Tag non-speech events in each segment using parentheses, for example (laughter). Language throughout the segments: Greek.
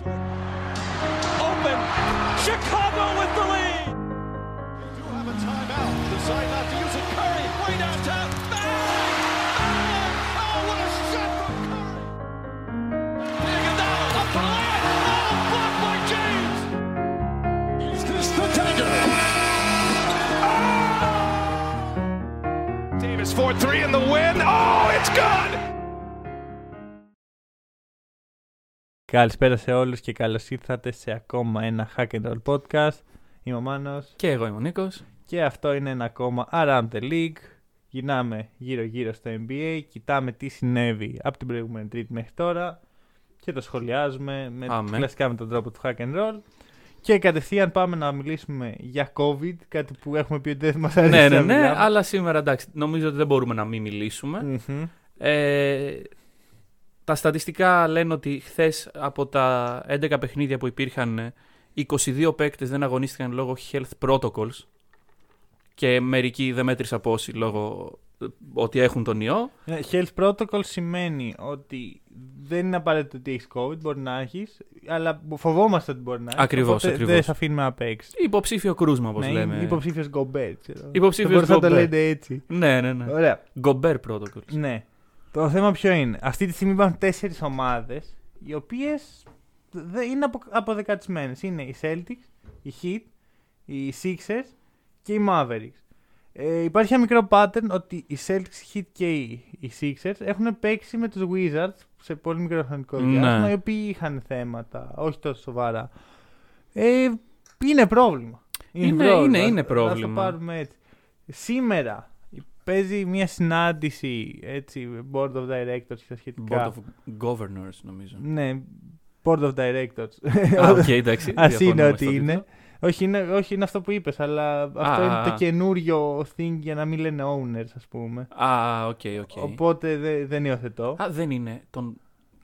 Open. Chicago with the lead. They do have a timeout. Decide not to use it. Curry, way downtown. Bang! Bang! Oh, what a shot from Curry! Iguodala up the line. Oh, blocked by James. Is this the dagger? Ah! Davis 4-3 in the win. Oh, it's good! Καλησπέρα σε όλους και καλώς ήρθατε σε ακόμα ένα Hack and Roll podcast. Είμαι ο Μάνος Και εγώ είμαι ο Νίκος. και αυτό είναι ένα ακόμα Around the League. Γυρνάμε γύρω-γύρω στο NBA, κοιτάμε τι συνέβη από την προηγούμενη τρίτη μέχρι τώρα και το σχολιάζουμε με, Αμέ. κλασικά με τον τρόπο του Hack and Roll. Και κατευθείαν πάμε να μιλήσουμε για COVID, κάτι που έχουμε πει ότι δεν μας αρέσει ναι, να ναι, ναι, μιλάμε. αλλά σήμερα εντάξει, νομίζω ότι δεν μπορούμε να μην μιλήσουμε. Μμμ. Ε, τα στατιστικά λένε ότι χθες από τα 11 παιχνίδια που υπήρχαν, ε, 22 παίκτες δεν αγωνίστηκαν λόγω health protocols και μερικοί δεν μέτρησα πόσοι λόγω ε, ότι έχουν τον ιό. Ναι, Health protocol σημαίνει ότι δεν είναι απαραίτητο ότι έχεις COVID, μπορεί να έχεις, αλλά φοβόμαστε ότι μπορεί να έχεις. Ακριβώς, ακριβώς. Δεν σε αφήνουμε να παίξει. Υποψήφιο κρούσμα, όπως Ναι, λέμε. είναι υποψήφιος γκομπέρ, ξέρω. Υποψήφιος Δεν μπορούσα να το Gobert. λέτε έτσι. Ναι, ναι, ναι. Ωραία. Gobert protocols. Ναι. Το θέμα ποιο είναι; Αυτή τη στιγμή υπάρχουν τέσσερις ομάδες οι οποίες είναι απο, αποδεκατισμένες. Είναι οι Celtics, οι Heat, οι Sixers και οι Mavericks. Ε, υπάρχει ένα μικρό pattern ότι οι Celtics, οι Heat και οι, οι Sixers έχουν παίξει με τους Wizards σε πολύ μικρό χρονικό Ναι. διάστημα οι οποίοι είχαν θέματα, όχι τόσο σοβαρά. Ε, είναι πρόβλημα. Είναι- πρόβλημα. είναι- είναι Ας- ας πρόβλημα. το πάρουμε έτσι. Σήμερα παίζει μια συνάντηση έτσι, Board of Directors και τα σχετικά. Board of Governors, νομίζω. Ναι, Board of Directors. Α, οκ, εντάξει. (laughs) Ας είναι διαφωνούμε ότι στο είναι. τίτλο. όχι, είναι. Όχι, είναι αυτό που είπες, αλλά αυτό Α, είναι α, το α. καινούριο thing για να μην λένε owners, ας πούμε. Α, οκ, οκ. Οπότε δε- δεν υιοθετώ. Α, δεν είναι. Των...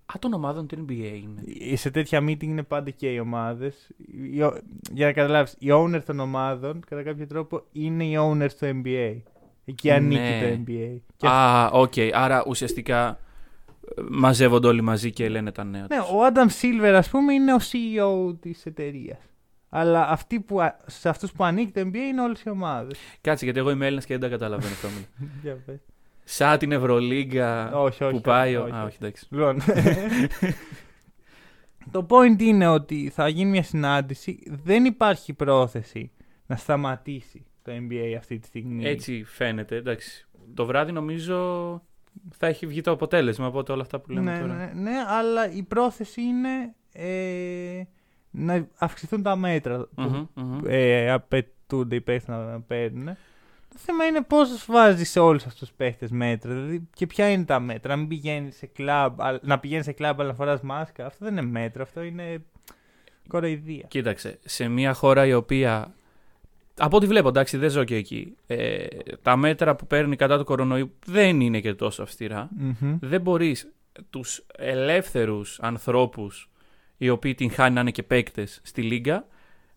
Α, των ομάδων του NBA είναι. Ε, Σε τέτοια meeting είναι πάντα και οι ομάδες. Οι ο- Για να καταλάβεις, οι owners των ομάδων, κατά κάποιο τρόπο, είναι οι owners του NBA. Εκεί ανήκει Ναι. το NBA. Και Α, οκ. Άρα ουσιαστικά ε, μαζεύονται όλοι μαζί και λένε τα νέα Ναι, τους. ο Adam Silver, ας πούμε, είναι ο CEO της εταιρείας. Αλλά αυτοί που, α- σε αυτούς που ανήκει το NBA είναι όλες οι ομάδες. Κάτσε, γιατί εγώ είμαι Έλληνας και δεν τα καταλαβαίνω αυτό. μου. (laughs) Για πες. Σαν την Ευρωλίγκα όχι, όχι. που πάει. ο- όχι, Α, όχι. όχι, εντάξει. Λοιπόν, (laughs) το point είναι ότι θα γίνει μια συνάντηση. Δεν υπάρχει πρόθεση να σταματήσει το NBA αυτή τη στιγμή. Έτσι φαίνεται, εντάξει. Το βράδυ νομίζω θα έχει βγει το αποτέλεσμα από όλα αυτά που λέμε ναι, τώρα. ναι, ναι, αλλά η πρόθεση είναι ε, να αυξηθούν τα μέτρα που Μμμ, μμμ. ε, απαιτούνται οι παίχτε να, να παίρνουν. Το θέμα είναι πώς βάζεις σε όλους αυτούς τους παίχτε μέτρα. Δηλαδή, και ποια είναι τα μέτρα. Να μην πηγαίνεις σε κλαμπ, α- να πηγαίνεις σε κλαμπ αλλά να φοράς μάσκα. Αυτό δεν είναι μέτρο. Αυτό είναι κοροϊδία. Κοίταξε, σε μια χώρα η οποία. Από ό,τι βλέπω, εντάξει, δεν ζω και εκεί. Ε, τα μέτρα που παίρνει κατά του κορονοϊού δεν είναι και τόσο αυστηρά. Μμμ. δεν μπορείς τους ελεύθερους ανθρώπους οι οποίοι την χάνει να είναι και παίκτες στη Λίγκα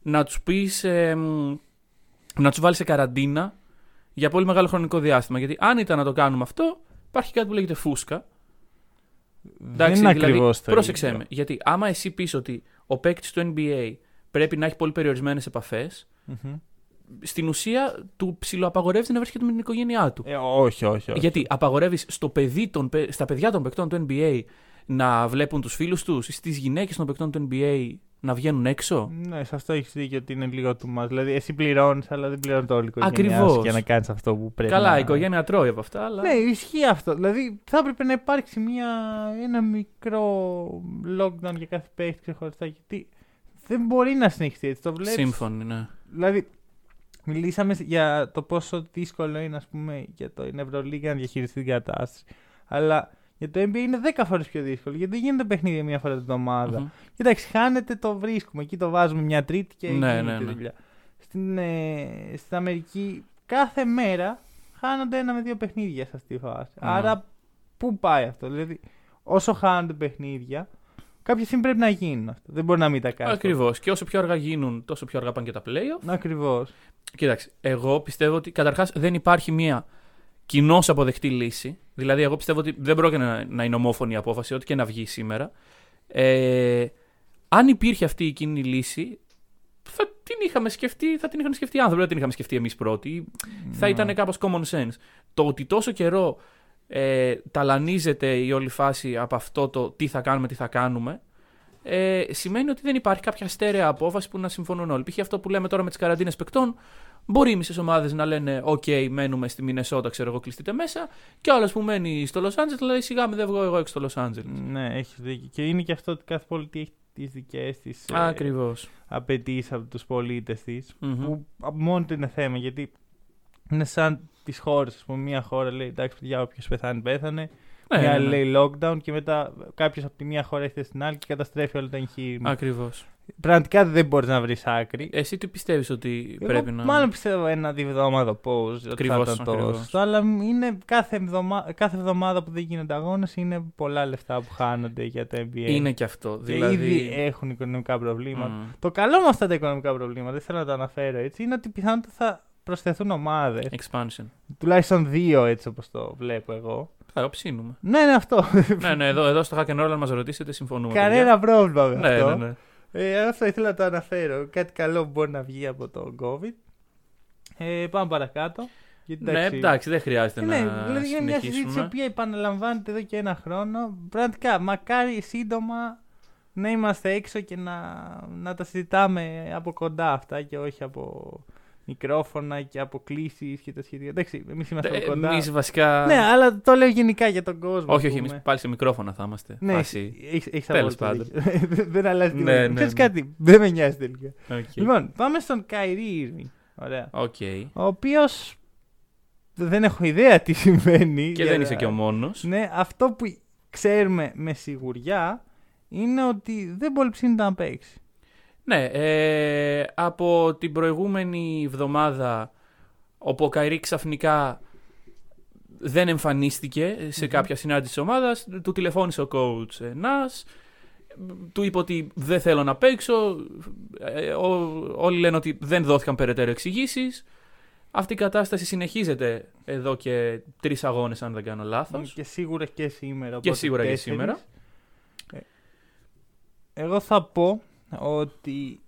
να τους πεις ε, μ, να τους βάλεις σε καραντίνα για πολύ μεγάλο χρονικό διάστημα γιατί αν ήταν να το κάνουμε αυτό υπάρχει κάτι που λέγεται φούσκα δεν είναι ακριβώς το πρόσεξέ ίδιο. με γιατί άμα εσύ πεις ότι ο παίκτης του NBA πρέπει να έχει πολύ περιορισμένες επαφές Μμμ. Στην ουσία του ψιλοαπαγορεύεται να βρίσκεται με την οικογένειά του Ε, όχι, όχι. όχι. γιατί απαγορεύεις στο παιδί των, παι- στα παιδιά των παικτών του NBA να βλέπουν τους φίλους τους, στις γυναίκες των παικτών του NBA να βγαίνουν έξω; Ναι, σε αυτό έχεις δίκιο ότι είναι λίγο του μα. Δηλαδή, εσύ πληρώνεις, αλλά δεν πληρώνει το όλη η οικογένειά σου Ακριβώς. για να κάνεις αυτό που πρέπει. Καλά, να... η οικογένεια τρώει από αυτά, αλλά. Ναι, ισχύει αυτό. Δηλαδή, θα έπρεπε να υπάρξει μια, ένα μικρό lockdown για κάθε παίχτη ξεχωριστά. Γιατί δεν μπορεί να συνεχιστεί έτσι. Το βλέπεις. Σύμφωνοι, ναι. Δηλαδή, μιλήσαμε για το πόσο δύσκολο είναι, ας πούμε, για το την Ευρωλίγα να διαχειριστεί την κατάσταση. Αλλά για το NBA είναι 10 φορές πιο δύσκολο. Γιατί δεν γίνεται παιχνίδια μία φορά την εβδομάδα. Μμμ. Κοιτάξτε, χάνεται, το βρίσκουμε. Εκεί το βάζουμε μια τρίτη και Ναι, γίνεται ναι, η ναι. δουλειά. Στην, ε, στην Αμερική κάθε μέρα χάνονται ένα με δύο παιχνίδια σε αυτή τη φάση. Ναι. Άρα, πού πάει αυτό; Δηλαδή, όσο χάνονται παιχνίδια, κάποια στιγμή πρέπει να γίνουν αυτό. Δεν μπορεί να μην τα κάνει. Ακριβώς. Και όσο πιο αργά γίνουν, τόσο πιο αργά πάνε και τα playoff. Ακριβώς. Κοίταξε, εγώ πιστεύω ότι καταρχάς δεν υπάρχει μία κοινώς αποδεκτή λύση. Δηλαδή, εγώ πιστεύω ότι δεν πρόκειται να, να είναι ομόφωνη η απόφαση, ό,τι και να βγει σήμερα. Ε, αν υπήρχε αυτή η κοινή λύση, θα την είχαμε σκεφτεί, θα την είχαν σκεφτεί οι άνθρωποι, δεν την είχαμε σκεφτεί εμείς πρώτοι. Θα Ναι. ήταν κάπως common sense. Το ότι τόσο καιρό ε, ταλανίζεται η όλη φάση από αυτό το τι θα κάνουμε, τι θα κάνουμε, ε, σημαίνει ότι δεν υπάρχει κάποια στέρεα απόφαση που να συμφωνούν όλοι. Π.χ. αυτό που λέμε τώρα με τις καραντίνες παικτών, μπορεί μισές ομάδες να λένε: OK, μένουμε στη Μινεσότα, ξέρω εγώ, κλειστείτε μέσα. Και ο άλλος που μένει στο Λος Άντζελς λέει: Σιγά με δεν βγω εγώ έξω στο Λος Άντζελς. Ναι, έχει δίκιο. Και είναι και αυτό ότι κάθε πολιτεία έχει τις δικές της Ακριβώς. απαιτήσεις από τους πολίτες της. Που από μόνο του είναι θέμα γιατί είναι σαν τις χώρες. Α πούμε, μία χώρα λέει εντάξει, παιδιά, όποιος πεθάνει, πέθανε. Ναι, Μια άλλη λέει lockdown και μετά κάποιος από τη μία χώρα έρχεται στην άλλη και καταστρέφει όλο το εγχείρημα. Ακριβώς. Πραγματικά δεν μπορείς να βρεις άκρη. Εσύ τι πιστεύεις ότι Εγώ πρέπει να. Μάλλον πιστεύω ένα-δύο εβδομάδα πώς. Ακριβώς, θα ήταν το ακριβώς. σωστό, Αλλά είναι κάθε, εβδομα... κάθε εβδομάδα που δεν γίνονται αγώνες είναι πολλά λεφτά που χάνονται για το NBA. Είναι και αυτό. Και Δηλαδή. ήδη έχουν οικονομικά προβλήματα. Μμ. Το καλό με αυτά τα οικονομικά προβλήματα, δεν θέλω να το αναφέρω έτσι, είναι ότι πιθανότατα θα προσθεθούν ομάδες. Expansion. Τουλάχιστον δύο έτσι όπως το βλέπω εγώ. Θα ψήνουμε. Ναι, είναι αυτό. ναι, ναι, εδώ, εδώ στο Hack and Roll, αν μας ρωτήσετε, συμφωνούμε. Κανένα πρόβλημα με παιδιά. αυτό. Ναι, ναι, ναι. Ε, αυτό ήθελα να το αναφέρω. Κάτι καλό που μπορεί να βγει από το COVID. Ε, πάμε παρακάτω. Γιατί, Ναι, εντάξει, δεν χρειάζεται Ε, να ναι, δηλαδή είναι μια συζήτηση η συνεχίσουμε. οποία επαναλαμβάνεται εδώ και ένα χρόνο. Πραγματικά, μακάρι σύντομα να είμαστε έξω και να, να τα συζητάμε από κοντά αυτά και όχι από μικρόφωνα και από κλήσεις και τα σχετικά. Εντάξει, εμείς είμαστε από κοντά. Εμείς βασικά. Ναι, αλλά το λέω γενικά για τον κόσμο. όχι, ας όχι, πούμε. εμείς πάλι σε μικρόφωνα θα είμαστε. Ναι, Φάση. έχεις, έχεις Τέλος απόλυτο δίκιο. (laughs) δεν αλλάζει Ναι, τίποτα. ναι, Ξέρεις ναι. κάτι, δεν με νοιάζει τελικά. Οκ. Λοιπόν, πάμε στον Kyrie Irving. Ωραία. Οκ. Ο οποίος δεν έχω ιδέα τι συμβαίνει. Και για δεν να- είσαι και ο μόνος. Ναι, αυτό που ξέρουμε με σιγουριά είναι ότι δεν πολύ ψήνεται να παίξει. Ναι, ε, από την προηγούμενη εβδομάδα όπου ο Καϊρή ξαφνικά δεν εμφανίστηκε σε Μμμ. κάποια συνάντηση της ομάδας, του τηλεφώνησε ο coach ε, Νας, του είπε ότι δεν θέλω να παίξω, ε, ο- όλοι λένε ότι δεν δόθηκαν περαιτέρω εξηγήσεις. Αυτή η κατάσταση συνεχίζεται εδώ και τρεις αγώνες αν δεν κάνω λάθος. Και σίγουρα και σήμερα. Και οπότε σίγουρα και τέσσερις. σήμερα. Ε, Εγώ θα πω ότι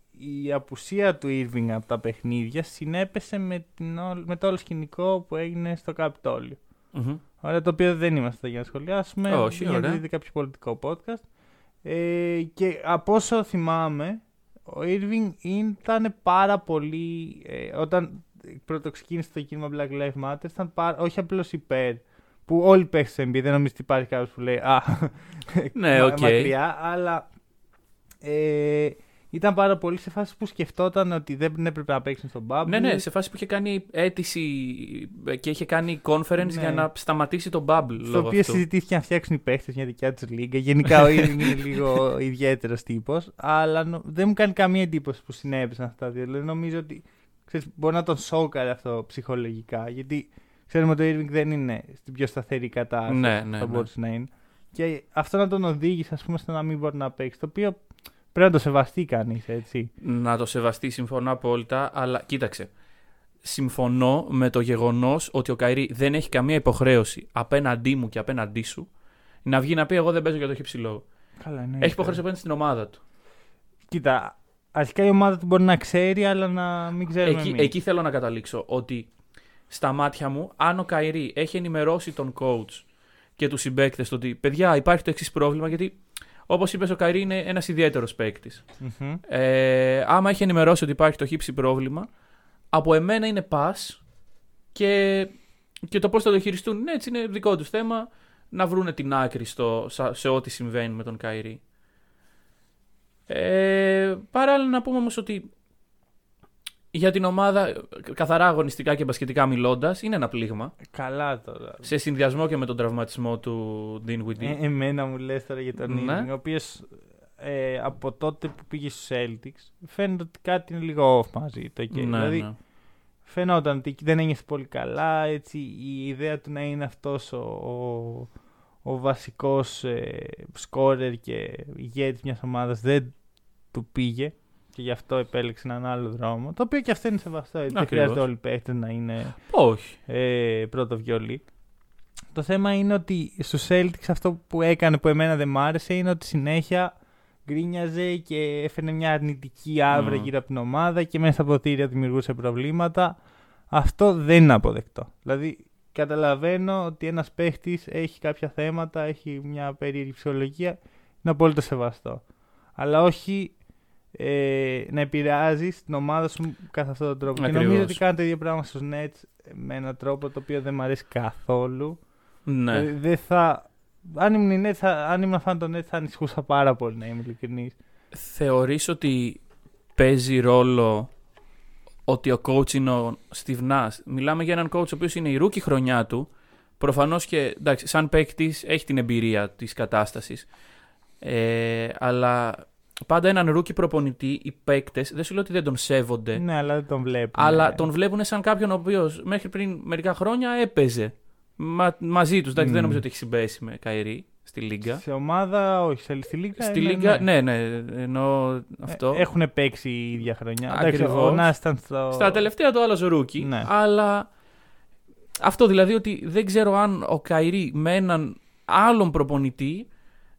η απουσία του Irving από τα παιχνίδια συνέπεσε με, την, όλη- με το όλο σκηνικό που έγινε στο Καπιτόλιο. Μμμ. Ωραία, το οποίο δεν είμαστε εδώ για να σχολιάσουμε. Όχι, γιατί ωραία. δείτε κάποιο πολιτικό podcast. Ε, και από όσο θυμάμαι, ο Irving ήταν πάρα πολύ. Ε, όταν πρώτο ξεκίνησε το κίνημα Black Lives Matter, ήταν πάρα, όχι απλώς υπέρ. Που όλοι παίχτες NBA, δεν νομίζω ότι υπάρχει κάποιος που λέει Α, Ναι, μα- οκ. μακριά, αλλά ε, ήταν πάρα πολύ σε φάση που σκεφτόταν ότι δεν έπρεπε να παίξουν στον bubble. Ναι, ναι, σε φάση που είχε κάνει αίτηση και είχε κάνει conference Ναι. για να σταματήσει το bubble. Στο λόγω οποίο αυτού. συζητήθηκε να φτιάξουν οι παίχτες μια δικιά τους λίγκα. Γενικά ο Irving είναι (laughs) λίγο ιδιαίτερος τύπος. Αλλά νο- δεν μου κάνει καμία εντύπωση που συνέβησαν αυτά τα δύο. Δηλαδή νομίζω ότι ξέρεις, μπορεί να τον σόκαρε αυτό ψυχολογικά. Γιατί ξέρουμε ότι ο Irving δεν είναι στην πιο σταθερή κατάσταση Ναι, που ναι, θα ναι. μπορούσε να είναι. Και αυτό να τον οδήγησε, ας πούμε, στο να μην μπορεί να παίξει. Το οποίο πρέπει να το σεβαστεί κανείς, έτσι. Να το σεβαστεί, συμφωνώ απόλυτα, αλλά κοίταξε. Συμφωνώ με το γεγονός ότι ο Καϊρή δεν έχει καμία υποχρέωση απέναντί μου και απέναντί σου να βγει να πει: Εγώ δεν παίζω για το χύψη λόγο. Καλά, ναι. Έχει υποχρέωση απέναντι στην ομάδα του. Κοίτα, αρχικά η ομάδα του μπορεί να ξέρει, αλλά να μην ξέρουμε Εκεί, εμείς. εκεί θέλω να καταλήξω. Ότι στα μάτια μου, αν ο Kyrie έχει ενημερώσει τον coach και τους συμπαίκτες ότι παιδιά υπάρχει το εξής πρόβλημα, γιατί όπως είπες, ο Kyrie είναι ένας ιδιαίτερος παίκτης. Μμμ. Ε, άμα έχει ενημερώσει ότι υπάρχει το χι ψι πρόβλημα, από εμένα είναι πα και, και το πώς θα το χειριστούν. Ναι, έτσι είναι δικό τους θέμα να βρούνε την άκρη στο, σε, σε ό,τι συμβαίνει με τον Kyrie. Ε, παράλληλα να πούμε όμως ότι για την ομάδα, καθαρά αγωνιστικά και μπασκετικά μιλώντας, είναι ένα πλήγμα. Καλά τώρα. Σε συνδυασμό και με τον τραυματισμό του Dinwiddie. Ε, εμένα μου λες τώρα για τον Ναι. Irving, ο οποίος ε, από τότε που πήγε στους Celtics φαίνεται ότι κάτι είναι λίγο off μαζί. Το και, ναι, δηλαδή ναι. φαινόταν ότι δεν ένιωσε πολύ καλά, έτσι η ιδέα του να είναι αυτός ο, ο, ο βασικός ε, σκόρερ και ηγέτης μιας ομάδας δεν του πήγε και γι' αυτό επέλεξε έναν άλλο δρόμο. Το οποίο και αυτό είναι σεβαστό. έτσι, Δεν Ακριβώς. χρειάζεται όλοι οι παίχτες να είναι Όχι. ε, πρώτο βιολί. Το θέμα είναι ότι στους Celtics αυτό που έκανε που εμένα δεν μ' άρεσε είναι ότι συνέχεια γκρίνιαζε και έφερε μια αρνητική άβρα Μμμ. γύρω από την ομάδα και μέσα στα ποτήρια δημιουργούσε προβλήματα. Αυτό δεν είναι αποδεκτό. Δηλαδή, καταλαβαίνω ότι ένας παίχτης έχει κάποια θέματα, έχει μια περίεργη ψυχολογία. Είναι απόλυτο σεβαστό. Αλλά όχι ε, να επηρεάζει την ομάδα σου κατά αυτόν τον τρόπο. Και Ακριβώς. νομίζω ότι κάνετε δύο πράγματα στους Nets με έναν τρόπο το οποίο δεν μου αρέσει καθόλου. Ναι. Ε, δεν θα. Αν ήμουν, η Nets, θα- αν ήμουν φαν των Nets θα ανησυχούσα πάρα πολύ να είμαι ειλικρινής. Θεωρείς ότι παίζει ρόλο ότι ο coach είναι ο Steve Nash; Μιλάμε για έναν coach ο οποίος είναι η rookie χρονιά του. Προφανώς και εντάξει, σαν παίκτης έχει την εμπειρία της κατάστασης. Ε, αλλά πάντα έναν rookie προπονητή, οι παίκτες, δεν σου λέω ότι δεν τον σέβονται, Ναι, αλλά δεν τον βλέπω. αλλά τον βλέπουν σαν κάποιον ο οποίος μέχρι πριν μερικά χρόνια έπαιζε μα, μαζί τους. Εντάξει, δεν Μμ. νομίζω ότι έχει συμπέσει με Καϊρή στη Λίγκα. Σε ομάδα, όχι, σε, στη Λίγκα. Στη ναι, Λίγκα, ναι, ναι, εννοώ αυτό. Έχουν παίξει η ίδια χρονιά. Εντάξει, Ακριβώς. ο Νάς ήταν στο. Στα τελευταία το άλλαζε ο Ρούκι. Ναι. Αλλά αυτό δηλαδή ότι δεν ξέρω αν ο Καϊρή με έναν άλλον προπονητή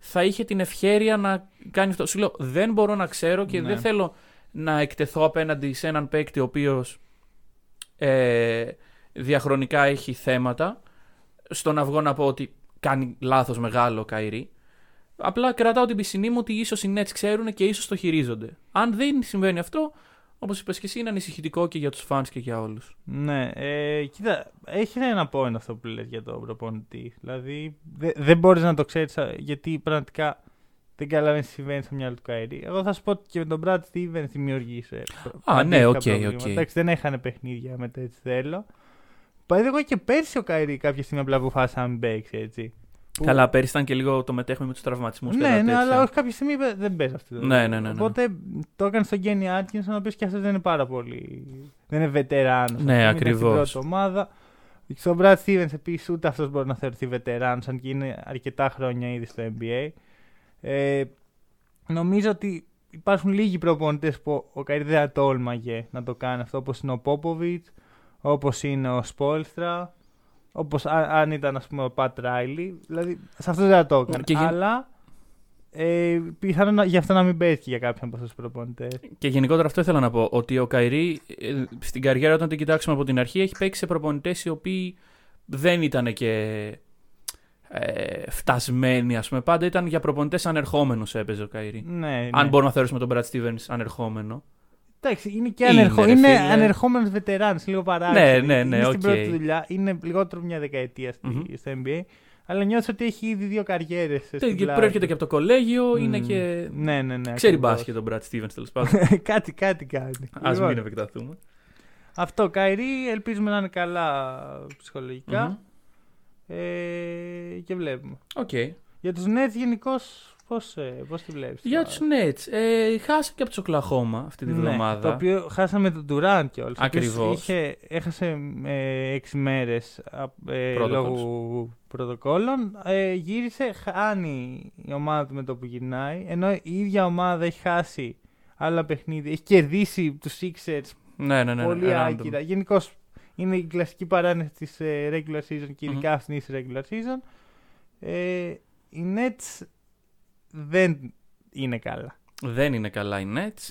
θα είχε την ευχέρεια να κάνει αυτό. Σου λέω δεν μπορώ να ξέρω και Ναι. δεν θέλω να εκτεθώ απέναντι σε έναν παίκτη ο οποίος ε, διαχρονικά έχει θέματα. Στο να βγω να πω ότι κάνει λάθος μεγάλο ο Καϊρή. Απλά κρατάω την πισινή μου ότι ίσως οι Nets ξέρουν και ίσως το χειρίζονται. Αν δεν συμβαίνει αυτό, όπως είπες και εσύ, είναι ανησυχητικό και για τους fans και για όλους. Ναι, ε, κοίτα, έχει ένα point αυτό που λες για τον προπονητή. Δηλαδή, δε- δεν μπορείς να το ξέρεις α, γιατί πραγματικά δεν καταλαβαίνεις τι συμβαίνει στο μυαλό του Kyrie. Εγώ θα σου πω ότι και με τον Brad Stevens δημιούργησε. Α, ναι, οκ, προβλήματα. οκ. Εντάξει, δεν έχανε παιχνίδια με το έτσι θέλω. Παίρνει εγώ και πέρσι ο Kyrie κάποια στιγμή απλά αποφάσισε να μην παίξει έτσι. Που- Καλά, πέρυσι ήταν και λίγο το μετέχουμε με τους τραυματισμούς και Ναι, τα ναι, τέτοια. αλλά όχι κάποια στιγμή είπε, δεν παίζει αυτό. το Ναι, πράγμα. ναι, ναι, ναι. Οπότε το έκανε στον Γκένι Άτκινσον, ο οποίος και αυτός δεν είναι πάρα πολύ. Δεν είναι βετεράνος. Ναι, ακριβώς. Στην πρώτη ομάδα. Στον Brad Stevens επίσης ούτε αυτός μπορεί να θεωρηθεί βετεράνος, αν και είναι αρκετά χρόνια ήδη στο NBA. Ε, νομίζω ότι υπάρχουν λίγοι προπονητές που ο Καϊρή δεν θα τόλμαγε να το κάνει αυτό, όπως είναι ο Πόποβιτ, όπως είναι ο Σπόλστρα, όπως αν ήταν ας πούμε ο Πατ Ράιλι. Δηλαδή σε αυτό δεν θα το έκανε. Και γεν- Αλλά ε, πιθανόν να- γι' αυτό να μην παίζει και για κάποιον από αυτούς τους προπονητές. Και γενικότερα αυτό ήθελα να πω. Ότι ο Kyrie ε, στην καριέρα, όταν την κοιτάξουμε από την αρχή, έχει παίξει σε προπονητές οι οποίοι δεν ήταν και ε, φτασμένοι, ας πούμε. Πάντα ήταν για προπονητές ανερχόμενους έπαιζε ο Kyrie. Ναι, ναι. Αν μπορούμε να θεωρήσουμε τον Brad Stevens ανερχόμενο. Εντάξει, είναι και Είναι, ανερχο... ρε είναι φίλε. ανερχόμενος βετεράνο, λίγο παράξενο. Ναι, ναι, ναι, είναι οκ. στην πρώτη του δουλειά, είναι λιγότερο μια δεκαετία στη- Μμμ. στο NBA. Αλλά νιώθω ότι έχει ήδη δύο καριέρες. Και προέρχεται και από το κολέγιο, είναι και. Ναι, ναι, ναι. Ξέρει ακριβώς. μπάσκετ τον Brad Stevens τέλος πάντων. (laughs) κάτι, κάτι κάνει. Α Λοιπόν, μην επεκταθούμε. Αυτό, Kyrie, ελπίζουμε να είναι καλά Μμμ. ψυχολογικά. Ε, και βλέπουμε. Οκ. Για τους Nets γενικώς πώς, ε, πώς τη βλέπεις. Για τώρα; τους Nets. Ε, χάσαμε και από τους Oklahoma αυτή τη Ναι, βδομάδα. το οποίο χάσαμε τον Durant κιόλας. ο οποίος Ακριβώς. Είχε, έχασε ε, έξι μέρες ε, Protocols. λόγω πρωτοκόλων. Ε, γύρισε, χάνει η ομάδα του με το που γυρνάει. Ενώ η ίδια ομάδα έχει χάσει άλλα παιχνίδια. Έχει κερδίσει τους Sixers Ναι, ναι, ναι. πολύ ναι, random. άκυρα. Γενικώς είναι η κλασική παράνεση της ε, regular season και ειδικά αυτήν της regular season. Ε, οι Nets δεν είναι καλά. Δεν είναι καλά οι Nets.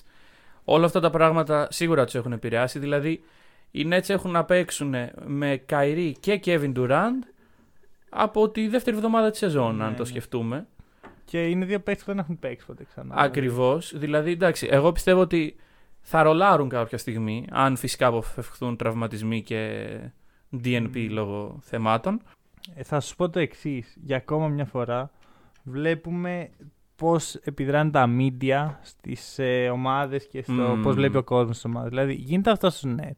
Όλα αυτά τα πράγματα σίγουρα τους έχουν επηρεάσει. Δηλαδή, οι Nets έχουν να παίξουν με Kyrie και Kevin Durant από τη δεύτερη εβδομάδα της σεζόν, Ναι, αν το ναι. σκεφτούμε. Και είναι δύο παίκτες που δεν έχουν παίξει ποτέ ξανά. Ακριβώς. Δηλαδή, εντάξει, εγώ πιστεύω ότι θα ρολάρουν κάποια στιγμή, αν φυσικά αποφευχθούν τραυματισμοί και DNP λόγω θεμάτων. Ε, θα σου πω το εξής. Για ακόμα μια φορά βλέπουμε πώς επιδράνε τα media στις ε, ομάδες και στο Μμμ. πώς βλέπει ο κόσμος στις ομάδες. Δηλαδή γίνεται αυτό στους net.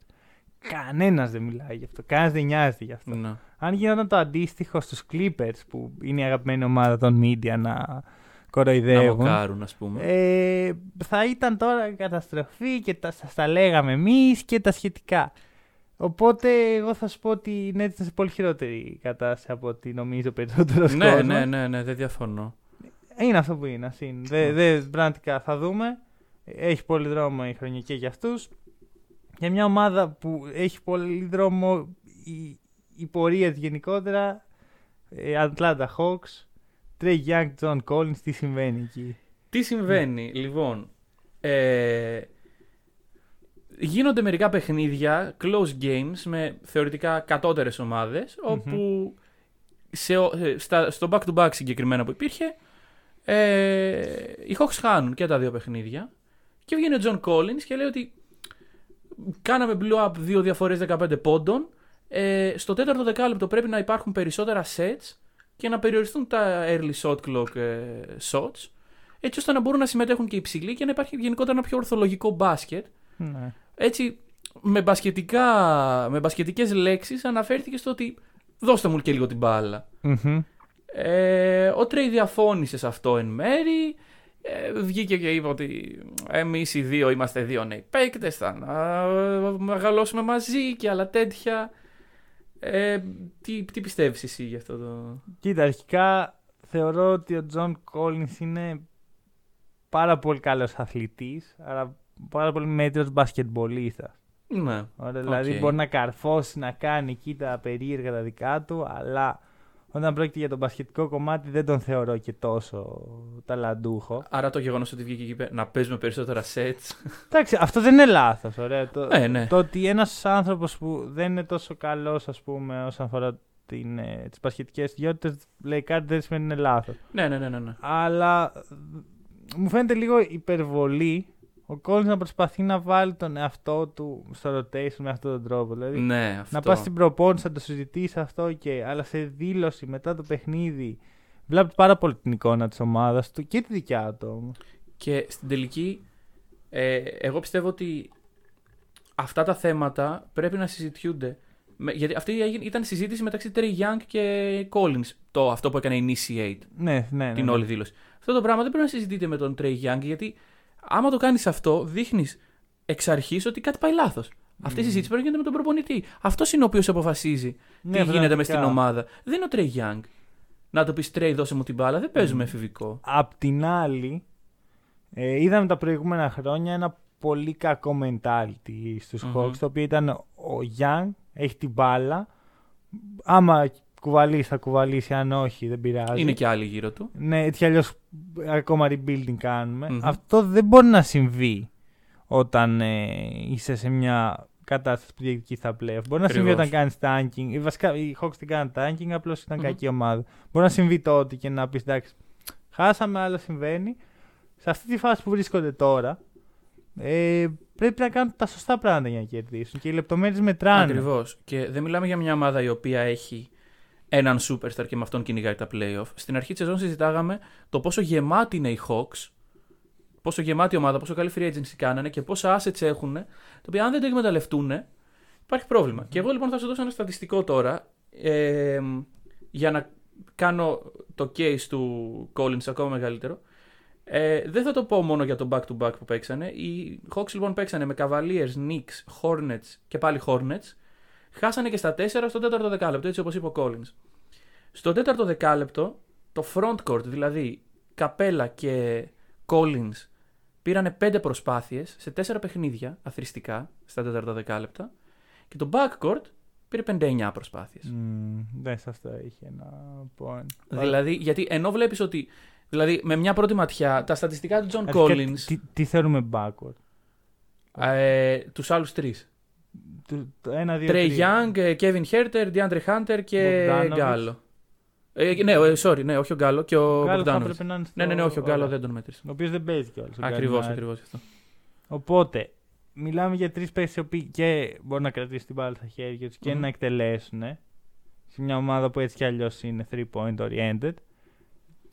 Κανένας δεν μιλάει γι' αυτό. Κανένας δεν νοιάζεται γι' αυτό. Ναι. Αν γινόταν το αντίστοιχο στους Clippers που είναι η αγαπημένη ομάδα των media να Να κοροϊδεύουν. μοκάρουν, ας πούμε. Ε, θα ήταν τώρα καταστροφή και τα, σας τα λέγαμε εμείς και τα σχετικά. Οπότε εγώ θα σου πω ότι η Nets είναι σε πολύ χειρότερη κατάσταση από ό,τι νομίζω περισσότερο ναι, κόσμος. ναι, ναι, ναι, δεν διαφωνώ. Είναι αυτό που είναι. ας είναι. Δε, δε, πραγματικά θα δούμε. Έχει πολύ δρόμο η χρονιά και για αυτούς. Για μια ομάδα που έχει πολύ δρόμο η, η πορεία της γενικότερα. ε, Atlanta Hawks. Trey Young, John Collins, τι συμβαίνει εκεί; Τι συμβαίνει, λοιπόν. Ε, γίνονται μερικά παιχνίδια, close games, με θεωρητικά κατώτερες ομάδες, όπου σε, ο- ε, στα, στο back-to-back συγκεκριμένα που υπήρχε, ε, οι Hawks χάνουν και τα δύο παιχνίδια και βγαίνει ο John Collins και λέει ότι κάναμε blow up δύο διαφορές 15 πόντων, ε, στο τέταρτο δεκάλεπτο πρέπει να υπάρχουν περισσότερα sets και να περιοριστούν τα early shot clock ε, shots, έτσι ώστε να μπορούν να συμμετέχουν και οι ψηλοί και να υπάρχει γενικότερα ένα πιο ορθολογικό μπάσκετ. Ναι. Έτσι, με, μπασκετικά, με μπασκετικές λέξεις αναφέρθηκε στο ότι δώστε μου και λίγο την μπάλα. Μμμ. Ε, ο Τρέι διαφώνησε σε αυτό εν μέρει. Ε, βγήκε και είπε ότι εμείς οι δύο είμαστε δύο νέοι παίκτες, θα να μεγαλώσουμε μαζί και άλλα τέτοια. Ε, τι, τι πιστεύεις εσύ για αυτό το... Κοίτα, αρχικά θεωρώ ότι ο John Collins είναι πάρα πολύ καλός αθλητής, αλλά πάρα πολύ μέτριος μπασκετμπολίστας. Ναι. Ωραία, δηλαδή Οκ. μπορεί να καρφώσει, να κάνει εκεί τα περίεργα τα δικά του, αλλά όταν πρόκειται για το μπασκετικό κομμάτι δεν τον θεωρώ και τόσο ταλαντούχο. Άρα το γεγονός ότι βγήκε εκεί είπε να παίζουμε περισσότερα sets. Εντάξει, αυτό δεν είναι λάθος, ωραία. Το, Ε, ναι. το ότι ένας άνθρωπος που δεν είναι τόσο καλός, ας πούμε, όσον αφορά την, ε, τις μπασκετικές ιδιότητες, λέει κάτι δεν σημαίνει είναι λάθος. ναι, ναι, ναι, ναι, ναι. Αλλά ε, μου φαίνεται λίγο υπερβολή ο Collins να προσπαθεί να βάλει τον εαυτό του στο rotation με αυτόν τον τρόπο. Δηλαδή, Ναι, αυτό. να πας στην προπόνηση, να το συζητήσεις αυτό και αλλά σε δήλωση μετά το παιχνίδι βλέπεις πάρα πολύ την εικόνα της ομάδας του και τη δικιά του όμως. Και στην τελική, ε, εγώ πιστεύω ότι αυτά τα θέματα πρέπει να συζητιούνται. Με- γιατί αυτή έγινε- ήταν συζήτηση μεταξύ Trey Young και Collins. Το, αυτό που έκανε initiate Ναι, ναι, ναι. την ναι. όλη δήλωση. Αυτό το πράγμα δεν πρέπει να συζητείτε με τον Trey Young γιατί άμα το κάνεις αυτό, δείχνεις εξ αρχής ότι κάτι πάει λάθος. Αυτή η συζήτηση πρέπει να γίνεται με τον προπονητή. Αυτός είναι ο οποίος αποφασίζει Ναι, τι γίνεται μες στην πραγματικά. ομάδα. Δεν είναι ο Trey Young. Να το πεις Trey, δώσε μου την μπάλα. Δεν παίζουμε εφηβικό. Απ' την άλλη, ε, είδαμε τα προηγούμενα χρόνια ένα πολύ κακό mentality στους Μμμ. Hawks, το οποίο ήταν ο Young, έχει την μπάλα, άμα κουβαλήσει θα κουβαλήσει, αν όχι δεν πειράζει. Είναι και άλλοι γύρω του. Ναι, έτσι κι αλλιώς ακόμα rebuilding κάνουμε. Μμμ. Αυτό δεν μπορεί να συμβεί όταν ε, είσαι σε μια κατάσταση που διεκδικείς στα playoff. Μπορεί να συμβεί Ακριβώς. όταν κάνεις tanking. Ε, Βασικά οι Hawks την κάνουν tanking, απλώς ήταν Μμμ. κακή ομάδα. Μπορεί να συμβεί τότε και να πεις εντάξει, χάσαμε, αλλά συμβαίνει. Σε αυτή τη φάση που βρίσκονται τώρα, ε, πρέπει να κάνουν τα σωστά πράγματα για να κερδίσουν. Και οι λεπτομέρειες μετράνε. Ακριβώς. Και δεν μιλάμε για μια ομάδα η οποία έχει έναν superstar και με αυτόν κυνηγάει τα playoff. Στην αρχή της σεζόν συζητάγαμε το πόσο γεμάτη είναι οι Hawks, πόσο γεμάτη ομάδα, πόσο καλή free agency κάνανε και πόσα assets έχουν, τα οποία αν δεν τα εκμεταλλευτούν, υπάρχει πρόβλημα. Και εγώ λοιπόν θα σου δώσω ένα στατιστικό τώρα ε, για να κάνω το case του Collins ακόμα μεγαλύτερο. Ε, δεν θα το πω μόνο για το back-to-back που παίξανε. Οι Hawks λοιπόν παίξανε με Cavaliers, Knicks, Hornets και πάλι Hornets. Χάσανε και στα 4 στο τέταρτο δεκάλεπτο, έτσι όπως είπε ο Collins. Στο τέταρτο δεκάλεπτο, το front court, δηλαδή Καπέλα και Collins, πήρανε 5 προσπάθειες σε 4 παιχνίδια αθρηστικά στα τέταρτα δεκάλεπτα και το backcourt πήρε 59 προσπάθειες. Μμμ, δεν σε αυτό είχε ένα point. Δηλαδή, γιατί ενώ βλέπεις ότι Δηλαδή, με μια πρώτη ματιά, τα στατιστικά του John Αρχικά, Collins, Τι, τι θεωρούμε backward. ε, τους άλλους τρεις. Του- το Ένα, δύο, Trey τρία. Young, ε, Kevin Herter, DeAndre Hunter και Bogdanovic. Γκάλο. Ε, ναι, ε, sorry, ναι, όχι ο Γκάλο και ο Ο Γκάλος θα Bogdanovic. έπρεπε να είναι στο- Ναι, ναι, ναι, όχι, ο Γκάλο Ωραία. δεν τον μέτρησε. Ο οποίος δεν παίζει κιόλας. Ακριβώς, ακριβώς αυτό. Οπότε, μιλάμε για τρεις παίκτες οι οποίοι και μπορούν να κρατήσουν την μπάλα στα χέρια τους και Μμμ. να εκτελέσουν. Σε μια ομάδα που έτσι κι αλλιώς είναι 3 point oriented.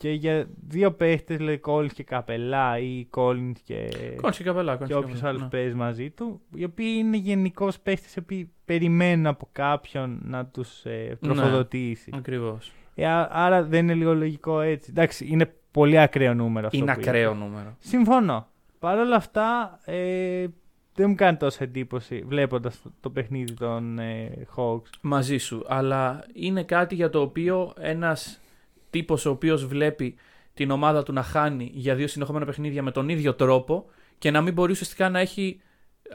Και για δύο παίχτες, δηλαδή Collins και Καπελά ή Collins και, Κόντσι καπελά, και κόντσι όποιος καπελά, άλλος ναι. παίζει μαζί του, οι οποίοι είναι γενικώς παίχτες οι οποίοι περιμένουν από κάποιον να τους ε, τροφοδοτήσει. Ακριβώς. Ε, α- άρα δεν είναι λίγο λογικό έτσι. Εντάξει, είναι πολύ ακραίο νούμερο αυτό. Είναι που ακραίο νούμερο. Συμφωνώ. Παρ' όλα αυτά, ε, δεν μου κάνει τόσο εντύπωση βλέποντας το, το παιχνίδι των ε, Hawks. Μαζί σου. Αλλά είναι κάτι για το οποίο ένας τύπος ο οποίος βλέπει την ομάδα του να χάνει για δύο συνεχόμενα παιχνίδια με τον ίδιο τρόπο και να μην μπορεί ουσιαστικά να έχει,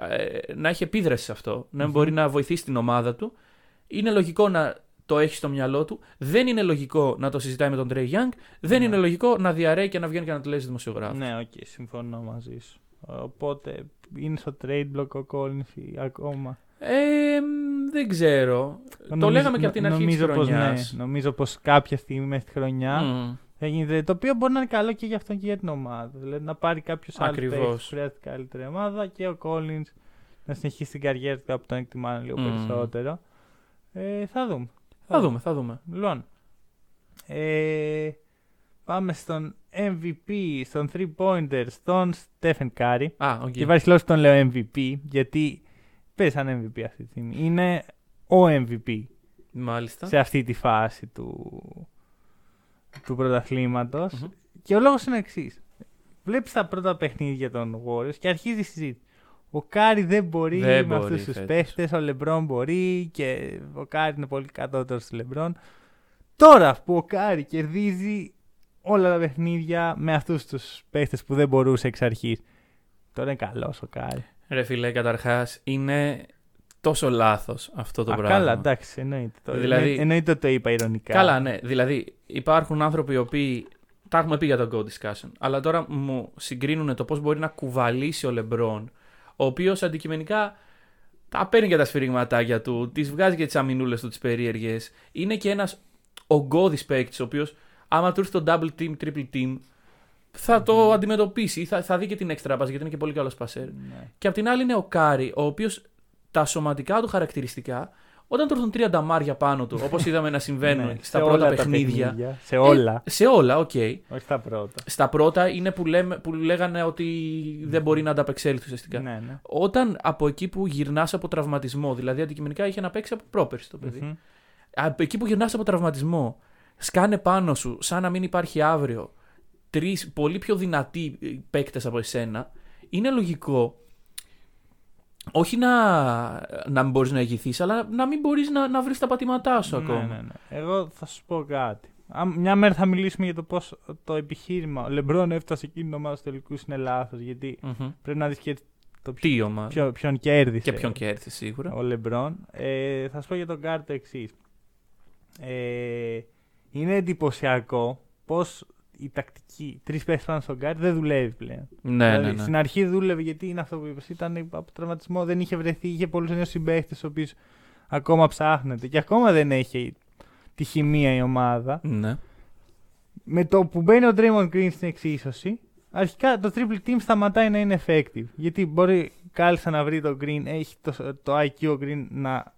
ε, να έχει επίδραση σε αυτό, να μην Μμμ. μπορεί να βοηθήσει την ομάδα του, είναι λογικό να το έχει στο μυαλό του. Δεν είναι λογικό να το συζητάει με τον Trae Young. Δεν Ναι. είναι λογικό να διαρρέει και να βγαίνει και να του λέει δημοσιογράφος. Ναι, οκ, συμφωνώ μαζί σου. Οπότε είναι στο trade block ο Collins ή ακόμα. Ε, μ, δεν ξέρω. το Νομίζω- λέγαμε και από την νο- αρχή της νομίζω πως χρονιάς. ναι, νομίζω πως κάποια στιγμή μέσα στη χρονιά Μμ. θα γίνει trade, το οποίο μπορεί να είναι καλό και για αυτόν και για την ομάδα. Δηλαδή να πάρει κάποιος άλλο Ακριβώς. παίκτη που χρειάζεται καλύτερη ομάδα και ο Collins να συνεχίσει την καριέρα του όπου τον εκτιμάνε λίγο Μμ. περισσότερο. Ε, θα δούμε. Θα δούμε, θα δούμε. Λοιπόν, ε, πάμε στον MVP, στον 3 pointer, στον Stephen Curry. Α, οκ. Και υπάρχει λόγο που τον λέω MVP, γιατί παίζει σαν MVP αυτή τη στιγμή. Είναι ο MVP Μάλιστα. σε αυτή τη φάση του, του πρωταθλήματος. Μμμ. Και ο λόγος είναι ο εξής. Βλέπεις τα πρώτα παιχνίδια των Warriors και αρχίζει η συζήτηση. Ο Κάρι δεν μπορεί Δεν με μπορεί αυτούς τους φέτος. παίχτες, ο Λεμπρόν μπορεί και ο Κάρι είναι πολύ κατώτερος του Λεμπρόν. Τώρα που ο Κάρι κερδίζει όλα τα παιχνίδια με αυτούς τους παίχτες που δεν μπορούσε εξ αρχής. Τώρα είναι καλός ο Κάρι. Ρε φιλέ, καταρχάς είναι τόσο λάθος αυτό το Α, πράγμα. καλά, εντάξει, εννοείται. Το, Δηλαδή- εννοεί- εννοείται ότι το είπα ειρωνικά. Καλά, ναι. Δηλαδή, υπάρχουν άνθρωποι οι οποίοι. Τα έχουμε πει για το GOAT discussion. Αλλά τώρα μου συγκρίνουν το πώς μπορεί να κουβαλήσει ο Λεμπρόν, ο οποίος αντικειμενικά τα παίρνει και τα σφυριγματάκια του, τις βγάζει και τις αμυνούλες του τις περίεργες. Είναι και ένας ογκώδης παίκτη, ο οποίος άμα του έρθει το double team, triple team, θα το αντιμετωπίσει ή θα, θα δει και την έξτρα pass γιατί είναι και πολύ καλός passer. Ναι. Και απ' την άλλη είναι ο Κάρι, ο οποίος τα σωματικά του χαρακτηριστικά, όταν του έρθουν τρία νταμάρια πάνω του, όπως (laughs) είδαμε να συμβαίνουν Ναι, στα σε πρώτα όλα τα παιχνίδια. Σε όλα. Ε, σε όλα, οκ. Όχι στα πρώτα. Στα πρώτα είναι που, λέμε, που λέγανε ότι δεν μπορεί να ανταπεξέλθει ουσιαστικά. Ναι, ναι. Όταν από εκεί που γυρνάς από τραυματισμό, δηλαδή αντικειμενικά είχε να παίξει από πρόπερση το παιδί. Μμμ. Από εκεί που γυρνάς από τραυματισμό, σκάνε πάνω σου σαν να μην υπάρχει αύριο τρεις πολύ πιο δυνατοί παίκτες από εσένα, είναι λογικό όχι να, να μην μπορείς να ηγηθείς, αλλά να μην μπορείς να, να βρεις τα πατήματά σου ακόμα. Ναι, ναι, ναι. Εγώ θα σου πω κάτι. Α, Μια μέρα θα μιλήσουμε για το πώς το επιχείρημα. Ο Λεμπρόν έφτασε εκείνη την ομάδα στους τελικούς είναι λάθος. Γιατί Μμμ. πρέπει να δεις και το ποιο, Τι ομάδα; ποιο, ποιον κέρδισε. Και ποιον κέρδισε σίγουρα. Ο Λεμπρόν. Ε, θα σου πω για τον Γκάρ το εξής. Ε, είναι εντυπωσιακό πώς η τακτική τρεις παίχτες πάνω στον Γκάρ δεν δουλεύει πλέον. Ναι, δηλαδή, ναι, ναι. Στην αρχή δούλευε γιατί είναι αυτό που είπες. Ήταν από τραυματισμό, δεν είχε βρεθεί, είχε πολλούς νέους συμπαίχτες, ο οποίος ακόμα ψάχνεται και ακόμα δεν έχει τη χημεία η ομάδα. ναι. Με το που μπαίνει ο Draymond Green στην εξίσωση, αρχικά το triple team σταματάει να είναι effective. Γιατί μπορεί κάλλιστα να βρει το Green, έχει το, το IQ ο Green να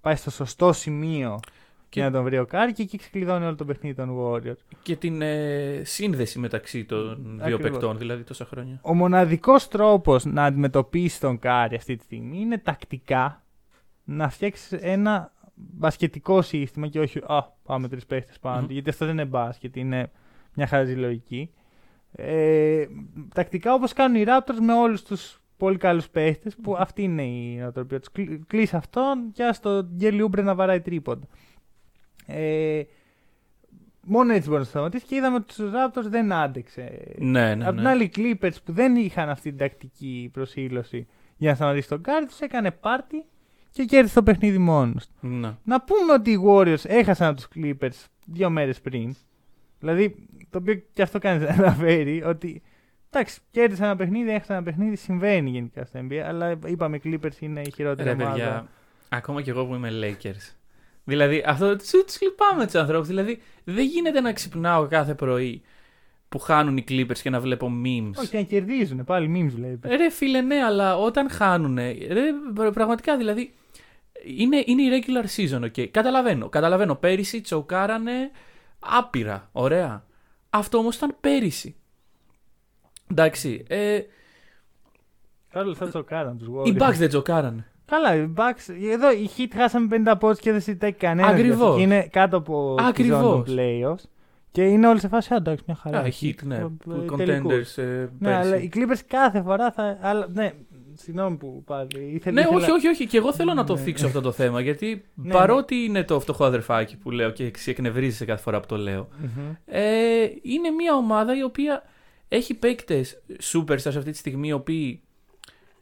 πάει στο σωστό σημείο Και- και να τον βρει ο Κάρι και εκεί ξεκλειδώνει όλο το παιχνίδι των Warriors. Και την ε, σύνδεση μεταξύ των δύο Ακριβώς. παικτών, δηλαδή τόσα χρόνια. Ο μοναδικός τρόπος να αντιμετωπίσει τον Κάρι αυτή τη στιγμή είναι τακτικά να φτιάξεις ένα μπασκετικό σύστημα και όχι «Α, πάμε τρεις παίχτες πάνω Μμμ. του», γιατί αυτό δεν είναι μπάσκετ, είναι μια χαζή λογική. Ε, τακτικά όπως κάνουν οι Raptors με όλους τους πολύ καλούς παίχτες που αυτή είναι η νοοτροπία τους. Κλει- Κλείς αυτόν και ας το Γκέλι Ούμπρε να βαράει τρίποντα. Ε, μόνο έτσι μπορεί να σταματήσει και είδαμε ότι στους Raptors δεν άντεξε Ναι, ναι, Απ' την ναι. άλλη, οι Clippers που δεν είχαν αυτή την τακτική προσήλωση για να σταματήσει τον Κάρι, του έκανε πάρτι και κέρδισε το παιχνίδι μόνος. ναι. Να πούμε ότι οι Warriors έχασαν από τους Clippers δύο μέρες πριν. Δηλαδή, το οποίο και αυτό κάνει να αναφέρει ότι. Εντάξει, κέρδισαν ένα παιχνίδι, έχασαν ένα παιχνίδι, συμβαίνει γενικά στα NBA, αλλά είπαμε οι Clippers είναι η χειρότερη Ρε ομάδα. παιδιά, ακόμα κι εγώ που είμαι Lakers. Δηλαδή, αυτό τους λυπάμαι τους ανθρώπους. Δηλαδή, δεν γίνεται να ξυπνάω κάθε πρωί που χάνουν οι Clippers και να βλέπω memes. Όχι, να κερδίζουν, πάλι memes βλέπεις. Ρε φίλε, ναι, αλλά όταν χάνουν. Ρε, πραγματικά δηλαδή. Είναι, είναι η regular season, ok. Καταλαβαίνω. Καταλαβαίνω. Πέρυσι τσοκάρανε άπειρα. Ωραία. Αυτό όμως ήταν πέρυσι. Εντάξει. Ε, Κάρολ θα το κάναν τους Warriors. οι Bucks δεν τσοκάρανε. Καλά, οι Bucks, εδώ οι Heat χάσαμε 50 πόντους και δεν συζητάει κανένας. Ακριβώς. Και είναι κάτω από τη Ακριβώς. zone των playoffs. Και είναι όλοι σε φάση, «Α, εντάξει, μια χαρά. Α, οι Heat, ναι. Ε, Contenders τελικούς. ε, Ναι, αλλά πέρυσι. οι Clippers κάθε φορά θα. Αλλά, ναι, συγγνώμη που πάλι. Ήθελα, Ναι, ήθελα- όχι, όχι, όχι. Και εγώ θέλω να το Ναι. θίξω αυτό το θέμα. Γιατί Ναι, παρότι είναι το φτωχό αδερφάκι που λέω και εσύ εκνευρίζεσαι κάθε φορά που το λέω. Μμμ. Ε, είναι μια ομάδα η οποία έχει παίκτες superstars αυτή τη στιγμή οι οποίοι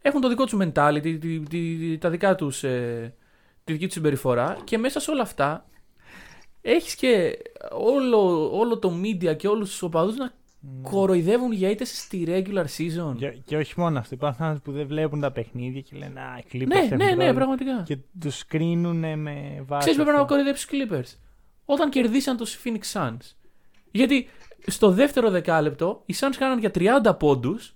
έχουν το δικό τους mentality, τη, τη- τη- τα δικά τους, ε, τη δική τους συμπεριφορά και μέσα σε όλα αυτά έχεις και όλο, όλο το media και όλους τους οπαδούς να κοροϊδεύουν για ήττε στη regular season. Και, και όχι μόνο αυτό. Υπάρχουν άνθρωποι που δεν βλέπουν τα παιχνίδια και λένε Α, οι Clippers Ναι, έχουν ναι, ναι, πρόβλημα». πραγματικά. Και τους κρίνουν με βάση. Ξέρεις πρέπει να αυτό. κοροϊδέψεις του Clippers; Όταν κερδίσαν τους Phoenix Suns. Γιατί στο δεύτερο δεκάλεπτο οι Suns κάναν για 30 πόντους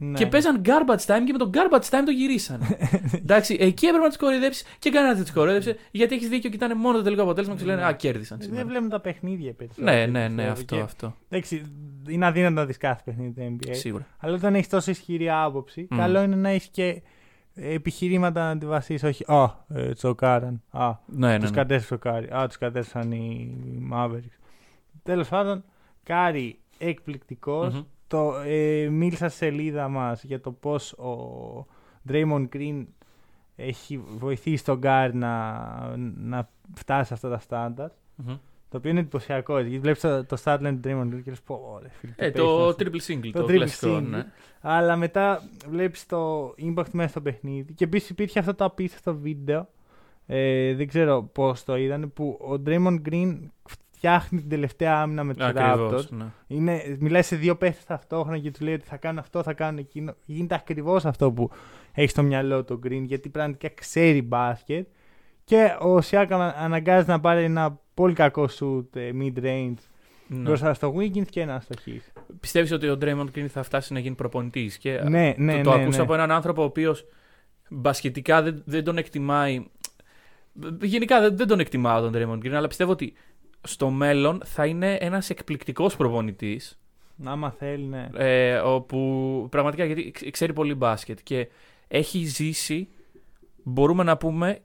Ναι. και παίζαν garbage time και με το garbage time το γυρίσαν. (laughs) Εντάξει, εκεί έπρεπε να του κοροϊδέψεις και κανένας δεν του κοροϊδέψε γιατί έχεις δίκιο, κοιτάνε μόνο το τελικό αποτέλεσμα και σου λένε Α, κέρδισαν Δεν σήμερα. βλέπουν τα παιχνίδια περισσότερο. Ναι, ναι, ναι, πιστεύω. αυτό, Και, αυτό. Εντάξει, είναι αδύνατο να δεις κάθε παιχνίδι του NBA. Σίγουρα. Αλλά όταν έχεις τόσο ισχυρή άποψη, Μμ. καλό είναι να έχεις και επιχειρήματα να τη βασίσεις. Όχι, Α, ε, choke-άραν. Α, Ναι, ναι, τους ναι. κατέστησε ο Κάρι. Α, τους κατέστησαν οι Mavericks. Τέλος πάντων, Κάρι εκπληκτικός. Μμμ. Το, ε, μίλησα στη σελίδα μας για το πώς ο Draymond Green έχει βοηθήσει τον Κάρι να, να φτάσει σε αυτά τα στάνταρ. Μμμ. Το οποίο είναι εντυπωσιακό. Γιατί βλέπεις το, το stat line του Draymond Green και λες: Πω, ωραία, φίλε. Ε, τι παίζει το αυτό». triple single, Το το, triple κλασικό. single. Ναι. Αλλά μετά βλέπεις το impact μέσα στο παιχνίδι. Και επίσης υπήρχε αυτό το απίστευτο βίντεο. Ε, δεν ξέρω πώς το είδαν. Που ο Draymond Green φτιάχνει την τελευταία άμυνα με τους Raptors. Ακριβώς, ναι. Είναι, μιλάει σε δύο παίχτες ταυτόχρονα και τους λέει ότι θα κάνουν αυτό, θα κάνουν εκείνο. Γίνεται ακριβώς αυτό που έχει στο μυαλό του ο Green, γιατί πραγματικά ξέρει μπάσκετ. Και ο Siakam αναγκάζεται να πάρει ένα πολύ κακό shoot ε, mid-range Ναι. μπροστά στο Wiggins και ένα στο Heath. Πιστεύεις ότι ο Draymond Green θα φτάσει να γίνει προπονητής. Και Ναι, ναι, το, το ναι, ακούσα ναι. από έναν άνθρωπο ο οποίος μπασκετικά δεν, δεν τον εκτιμάει. Γενικά δεν, δεν τον εκτιμάω τον Draymond Green, αλλά πιστεύω ότι στο μέλλον θα είναι ένας εκπληκτικός προπονητής. Άμα θέλει, ναι. Ε, όπου πραγματικά γιατί ξ- ξέρει πολύ μπάσκετ και έχει ζήσει, μπορούμε να πούμε,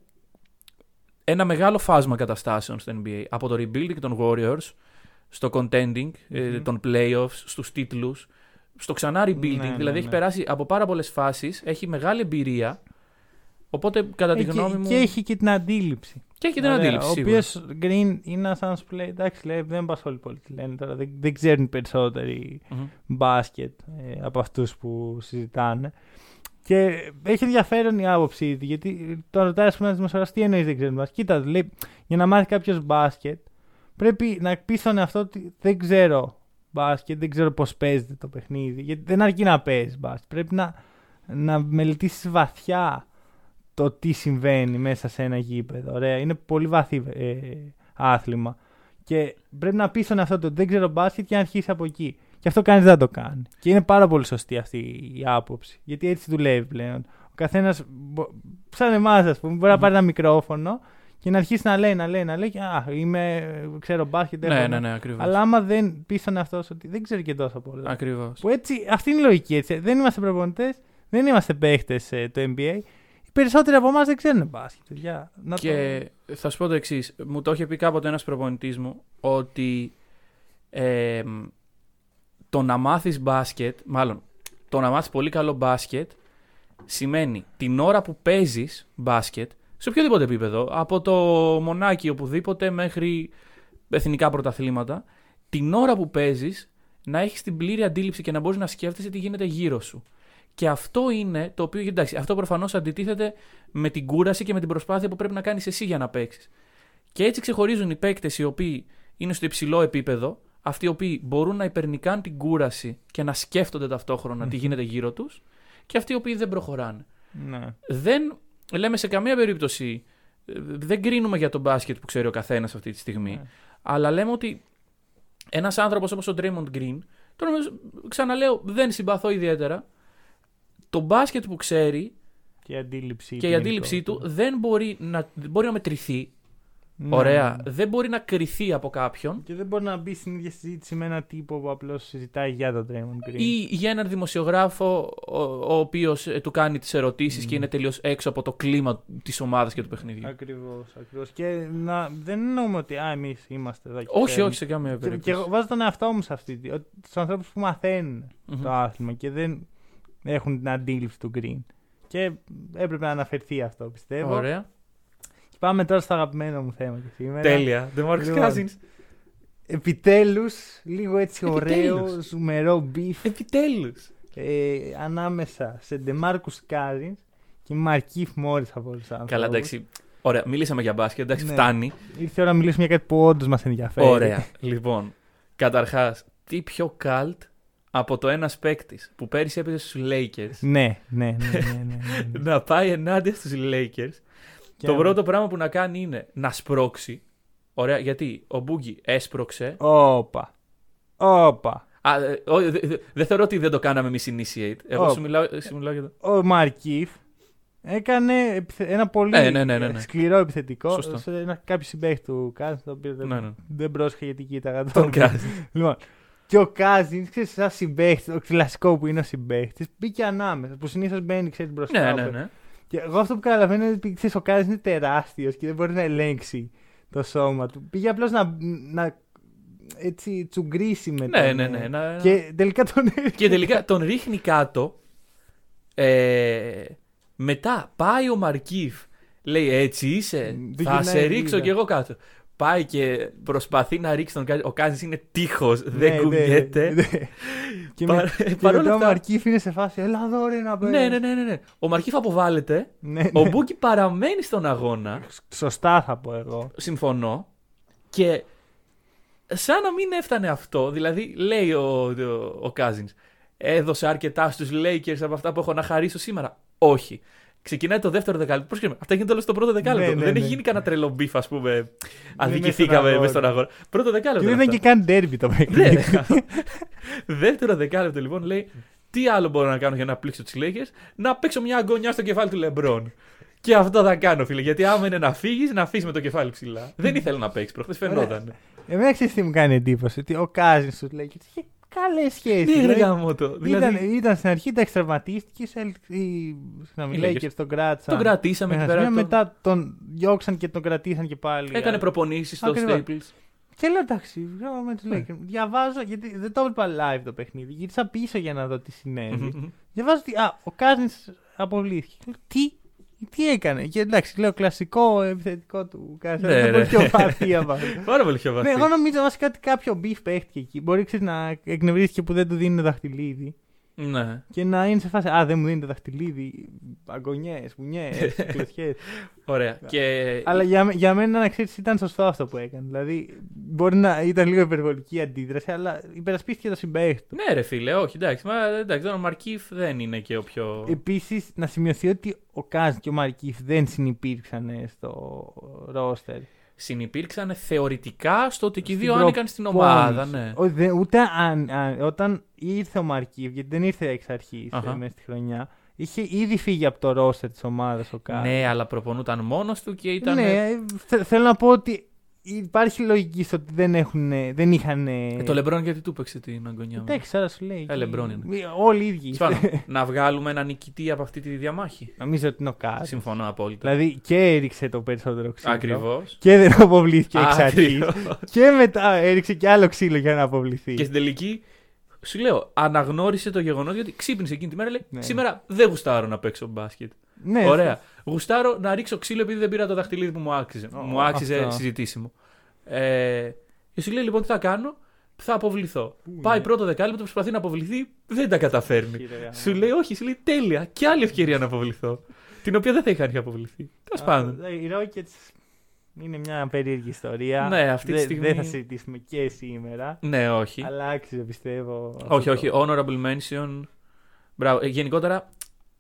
ένα μεγάλο φάσμα καταστάσεων στο NBA. Από το rebuilding των Warriors, στο contending, ε, Μμμ. των playoffs, στους τίτλους, στο ξανά rebuilding. Ναι, ναι, δηλαδή ναι. έχει περάσει από πάρα πολλές φάσεις, έχει μεγάλη εμπειρία. Οπότε κατά τη Ε, και- γνώμη μου. Και έχει και την αντίληψη. Και έχει την Ωραία, αντίληψη. Ο σίγουρα. οποίος Green είναι ένας άνθρωπος που λέει: Εντάξει, λέει, δεν απασχολεί πολύ τι λένε τώρα. Δεν, δεν ξέρουν περισσότεροι Μμμ. μπάσκετ ε, από αυτούς που συζητάνε. Και έχει ενδιαφέρον η άποψή του, γιατί τον ρωτάει, ας πούμε, ένας δημοσιογράφος, τι εννοείς δεν ξέρει μπάσκετ; Κοίτα, λέει, για να μάθει κάποιος μπάσκετ, πρέπει να πεις στον εαυτό ότι δεν ξέρω μπάσκετ, δεν ξέρω πώς παίζεται το παιχνίδι. Γιατί δεν αρκεί να παίζεις μπάσκετ. Πρέπει να, να μελετήσεις βαθιά το τι συμβαίνει μέσα σε ένα γήπεδο. Ωραία. Είναι πολύ βαθύ ε, άθλημα. Και πρέπει να πεις στον εαυτό του ότι δεν ξέρω μπάσκετ και να αρχίσει από εκεί. Και αυτό κανείς δεν το κάνει. Και είναι πάρα πολύ σωστή αυτή η άποψη. Γιατί έτσι δουλεύει πλέον. Ο καθένας, σαν εμάς, ας πούμε, μπορεί να πάρει ένα μικρόφωνο και να αρχίσει να λέει, να λέει, να λέει. και, Α, είμαι, ξέρω μπάσκετ. έχω Ναι, ένα». ναι, ναι, ακριβώς. Αλλά άμα δεν πεις στον εαυτό σου ότι δεν ξέρω και τόσο πολλά. Ακριβώς. Που έτσι, αυτή είναι η λογική. Έτσι. Δεν είμαστε προπονητές, δεν είμαστε παίχτες του NBA. Οι περισσότεροι από εμάς δεν ξέρουν μπάσκετ. παιδιά. Να Και θα σου πω το εξής. Μου το είχε πει κάποτε ένας προπονητής μου ότι ε, το να μάθεις μπάσκετ, μάλλον το να μάθεις πολύ καλό μπάσκετ, σημαίνει την ώρα που παίζεις μπάσκετ, σε οποιοδήποτε επίπεδο, από το μονάκι οπουδήποτε μέχρι εθνικά πρωταθλήματα, την ώρα που παίζεις να έχεις την πλήρη αντίληψη και να μπορείς να σκέφτεσαι τι γίνεται γύρω σου. Και αυτό είναι το οποίο, εντάξει, αυτό προφανώς αντιτίθεται με την κούραση και με την προσπάθεια που πρέπει να κάνεις εσύ για να παίξεις. Και έτσι ξεχωρίζουν οι παίκτες οι οποίοι είναι στο υψηλό επίπεδο, αυτοί οι οποίοι μπορούν να υπερνικάν την κούραση και να σκέφτονται ταυτόχρονα τι γίνεται γύρω τους, και αυτοί οι οποίοι δεν προχωράνε. Ναι. Δεν λέμε σε καμία περίπτωση, ε, δεν κρίνουμε για τον μπάσκετ που ξέρει ο καθένας αυτή τη στιγμή, Ναι. αλλά λέμε ότι ένας άνθρωπος όπως ο Draymond Green, τώρα νομίζω- ξαναλέω, δεν συμπαθώ ιδιαίτερα. Το μπάσκετ που ξέρει Και η αντίληψή και η αντίληψή του δεν μπορεί να, δεν μπορεί να μετρηθεί. Ναι. Ωραία. Δεν μπορεί να κρυθεί από κάποιον Και δεν μπορεί να μπει στην ίδια συζήτηση με ένα τύπο που απλώς συζητάει για τον Draymond Green. ή για έναν δημοσιογράφο ο, ο οποίος του κάνει τις ερωτήσεις και είναι τελείως έξω από το κλίμα της ομάδας και του παιχνιδιού. Ακριβώς, ακριβώς. Και να, δεν εννοούμε ότι α, εμείς είμαστε εδώ. και όχι, ξέρουμε. όχι σε καμία Και, περίπτωση. και εγώ βάζω τον εαυτό μου σε αυτή. Στους ανθρώπους που μαθαίνουν Μμμ. το άθλημα και δεν έχουν την αντίληψη του Green. Και έπρεπε να αναφερθεί αυτό, πιστεύω. Ωραία. Και πάμε τώρα στο αγαπημένο μου θέμα και σήμερα. Τέλεια. DeMarcus Λοιπόν, Cousins. Επιτέλους, λίγο έτσι ωραίο, Επιτέλους. ζουμερό beef Επιτέλους. ε, ανάμεσα σε DeMarcus Cousins και Markieff Morris από όλους τους ανθρώπους. Καλά, εντάξει. Ωραία, μιλήσαμε για μπάσκετ, εντάξει, Ναι. φτάνει. Ήρθε η ώρα να μιλήσουμε για κάτι που όντως μας ενδιαφέρει. Ωραία. λοιπόν, καταρχάς, τι πιο καλτ από το ένας παίκτης που πέρυσι έπαιζε στους Lakers Ναι, ναι, ναι. ναι, ναι, ναι, ναι. (laughs) να πάει ενάντια στους Lakers. Και το να- πρώτο πράγμα που να κάνει είναι να σπρώξει. Ωραία, γιατί ο Μπούγκι έσπρωξε. Όπα. Όπα. Α, ε, ο- δε- δε- δεν θεωρώ ότι δεν το κάναμε εμείς initiate. Εγώ Ω. σου μιλάω, σου μιλάω για το. Ο Μαρκίφ έκανε επιθε- ένα πολύ Ναι, ναι, ναι, ναι, ναι. σκληρό επιθετικό Σωστό. σε ένα κάποιο συμπαίχτη του Κάζιν, το οποίο δεν, Ναι, ναι. δεν πρόσεχε γιατί κοίταγα Τον Κάζιν. Λοιπόν, και ο Κάζινς, ξέρεις, σαν συμπαίχτης, το κλασικό που είναι ο συμπαίχτης, μπήκε ανάμεσα. Που συνήθως μπαίνει, ξέρεις, μπροστά. Ναι, ναι, ναι. Και εγώ αυτό που καταλαβαίνω είναι ότι ξέρεις, ο Κάζινς είναι τεράστιος και δεν μπορεί να ελέγξει το σώμα του. Πήγε απλώς να, να έτσι τσουγκρίσει με Ναι, τον, ναι, ε, ναι. να- Και τελικά τον Και τελικά τον ρίχνει κάτω. Ε, μετά πάει ο Μαρκίφ. Λέει έτσι είσαι. Του θα γυρνάει σε η ρίξω ρίδα. κι εγώ κάτω. Πάει και προσπαθεί να ρίξει τον Κάζι. Ο Κάζι είναι τείχος. Ναι, δεν ναι, κουνιέται. ναι. Και, Παρ- με, και παρόλα μετά ο αυτά- Μαρκίφ είναι σε φάση. Έλα εδώ ρε να Ναι, ναι, ναι, ναι, ναι. Ο Μαρκίφ αποβάλλεται. ναι, Ο ναι. Μπούκι παραμένει στον αγώνα. Σωστά θα πω εγώ. Συμφωνώ. Και σαν να μην έφτανε αυτό, δηλαδή λέει ο, ο, ο Cousins, έδωσε αρκετά στους Lakers από αυτά που έχω να χαρίσω σήμερα. Όχι. Ξεκινάει το δεύτερο δεκάλεπτο. Πρόσεχε, αυτά γίνεται όλα στο πρώτο δεκάλεπτο. Ναι, ναι, δεν ναι. έχει γίνει κανένα τρελό beef, ας πούμε. μέσα Αδικηθήκαμε στον μέσα στον αγώνα. Πρώτο Και δεκάλεπτο. δεν είναι ήταν και αυτά. καν ντέρμπι το Ναι, παιχνίδι. ναι. (laughs) Δεύτερο δεκάλεπτο λοιπόν λέει: Τι άλλο μπορώ να κάνω για να πλήξω τους Lakers, να παίξω μια αγκωνιά στο κεφάλι του Λεμπρόν. Και αυτό θα κάνω, φίλε. Γιατί άμα είναι να φύγεις, να φύγεις με το κεφάλι ψηλά. Δεν ήθελα να παίξεις προχθές, φαινόταν. Εμένα ξέρεις τι μου κάνει εντύπωση. Ότι ο Cousins στους Lakers είχε καλές σχέσεις. Τι ρε γαμώτο. Ήταν, Δηλαδή, ήταν στην αρχή, τα τραυματίστηκε. Οι συγγνώμη, Οι οι Lakers. Lakers τον κράτησαν. τον κρατήσαμε εκεί Μέχρι πέρα. στιγμή, τον- Μετά τον διώξαν και τον κρατήσαν και πάλι. Έκανε προπονήσεις στο Ακριβώς. Staples. Και λέω εντάξει, εγώ με τους Ναι. Lakers. Διαβάζω, γιατί δεν το έβλεπα live το παιχνίδι. Γύρισα πίσω για να δω τι συνέβη. Μμμ. Διαβάζω ότι α, ο Κάζιν αποβλήθηκε. Λέω, Τι, τι έκανε. Και εντάξει, λέω κλασικό επιθετικό του Κάζιν. Ναι, Ναι, ναι. πολύ πιο βαθύ από αυτό. Πάρα πολύ πιο Ναι, βαθύ. εγώ νομίζω βασικά ότι κάποιο beef παίχτηκε εκεί. Μπορεί ξέρεις, να εκνευρίστηκε που δεν του δίνουν δαχτυλίδι. Ναι. Και να είναι σε φάση. Α, δεν μου δίνετε δαχτυλίδι. Αγωνιέ, μπουνιέ, (laughs) κλωσιέ. Ωραία. Και... Αλλά για, με- για μένα να ξέρεις ήταν σωστό αυτό που έκανε. Δηλαδή, μπορεί να ήταν λίγο υπερβολική η αντίδραση, αλλά υπερασπίστηκε το συμπαίχτη του. Ναι, ρε φίλε, όχι, εντάξει. Μα εντάξει, τώρα ο Μαρκίφ δεν είναι και ο πιο. Επίσης, να σημειωθεί ότι ο Κάζ και ο Μαρκίφ δεν συνεπήρξαν στο ρόστερ. Συνυπήρξαν θεωρητικά στο ότι και οι Στην δύο άνοικαν στην ομάδα. προπόνηση. Ναι. Ο- δε- ούτε αν, αν- όταν ήρθε ο Μαρκίβ, γιατί δεν ήρθε εξ αρχής Αχα. μέσα στη χρονιά, είχε ήδη φύγει από το ρόστερ της ομάδας ο Κάζ. ναι, αλλά προπονούταν μόνος του και ήταν. Ναι, θε- θέλω να πω ότι υπάρχει λογική στο ότι δεν, έχουν, δεν είχαν. Ε, το Λεμπρόν γιατί του παίξε την αγωνιά μου; Εντάξει, άρα σου λέει. Ε, Λεμπρόν είναι. Μη- Όλοι οι ίδιοι. Σπάνω, (laughs) να βγάλουμε ένα νικητή από αυτή τη διαμάχη. Νομίζω ότι είναι ο Κάζ. Συμφωνώ απόλυτα. Δηλαδή και έριξε το περισσότερο ξύλο. Ακριβώς. Και δεν αποβλήθηκε εξ αρχής. Ακριβώς. και μετά έριξε και άλλο ξύλο για να αποβληθεί. Και στην τελική, σου λέω, αναγνώρισε το γεγονός γιατί ξύπνησε εκείνη τη μέρα. Λέει: Ναι. Σήμερα δεν γουστάρω να παίξω μπάσκετ. Ναι, Ωραία. Γουστάρω να ρίξω ξύλο επειδή δεν πήρα το δαχτυλίδι που μου άξιζε. Ω, μου άξιζε αυτό. συζητήσιμο. Ε, και σου λέει λοιπόν τι θα κάνω, θα αποβληθώ. Πάει πρώτο δεκάλεπτο, προσπαθεί να αποβληθεί, δεν τα καταφέρνει. Κύριε γάμο. Σου λέει όχι, σου λέει τέλεια, και άλλη ευκαιρία να αποβληθώ. την οποία δεν θα είχαν αποβληθεί. Τέλος πάντων. Α, Οι Rockets είναι μια περίεργη ιστορία. Ναι, αυτή τη Δεν- στιγμή- Δεν θα συζητήσουμε και σήμερα. Ναι, όχι. Αλλά άξιζε πιστεύω. Όχι, αυτό όχι. το- Honorable mention. Μπράβο. Ε, γενικότερα,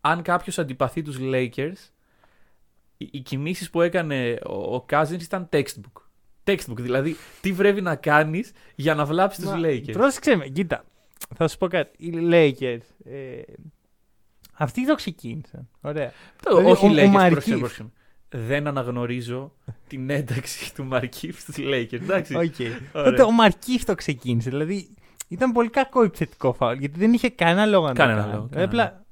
αν κάποιος αντιπαθεί τους Lakers, οι, οι κινήσεις που έκανε ο, ο Cousins ήταν textbook. Textbook, δηλαδή τι πρέπει να κάνεις για να βλάψεις τους Μα, Lakers. Πρόσεξε με, κοίτα. Θα σου πω κάτι. Οι Lakers. Ε, αυτοί το ξεκίνησαν. Ωραία. Το- δηλαδή, όχι ο- ο Lakers, Markieff. πρόσεξε, πρόσεξε. Δεν αναγνωρίζω την ένταξη του Markieff στους Lakers. Εντάξει. ΟΚ. Ωραία. Τότε ο Μαρκίφ το ξεκίνησε. Δηλαδή ήταν πολύ κακό επιθετικό φάουλ. Γιατί δεν είχε κανένα λόγο να Κανένα το κάνει. λόγο, Δηλαδή, κανένα Απλά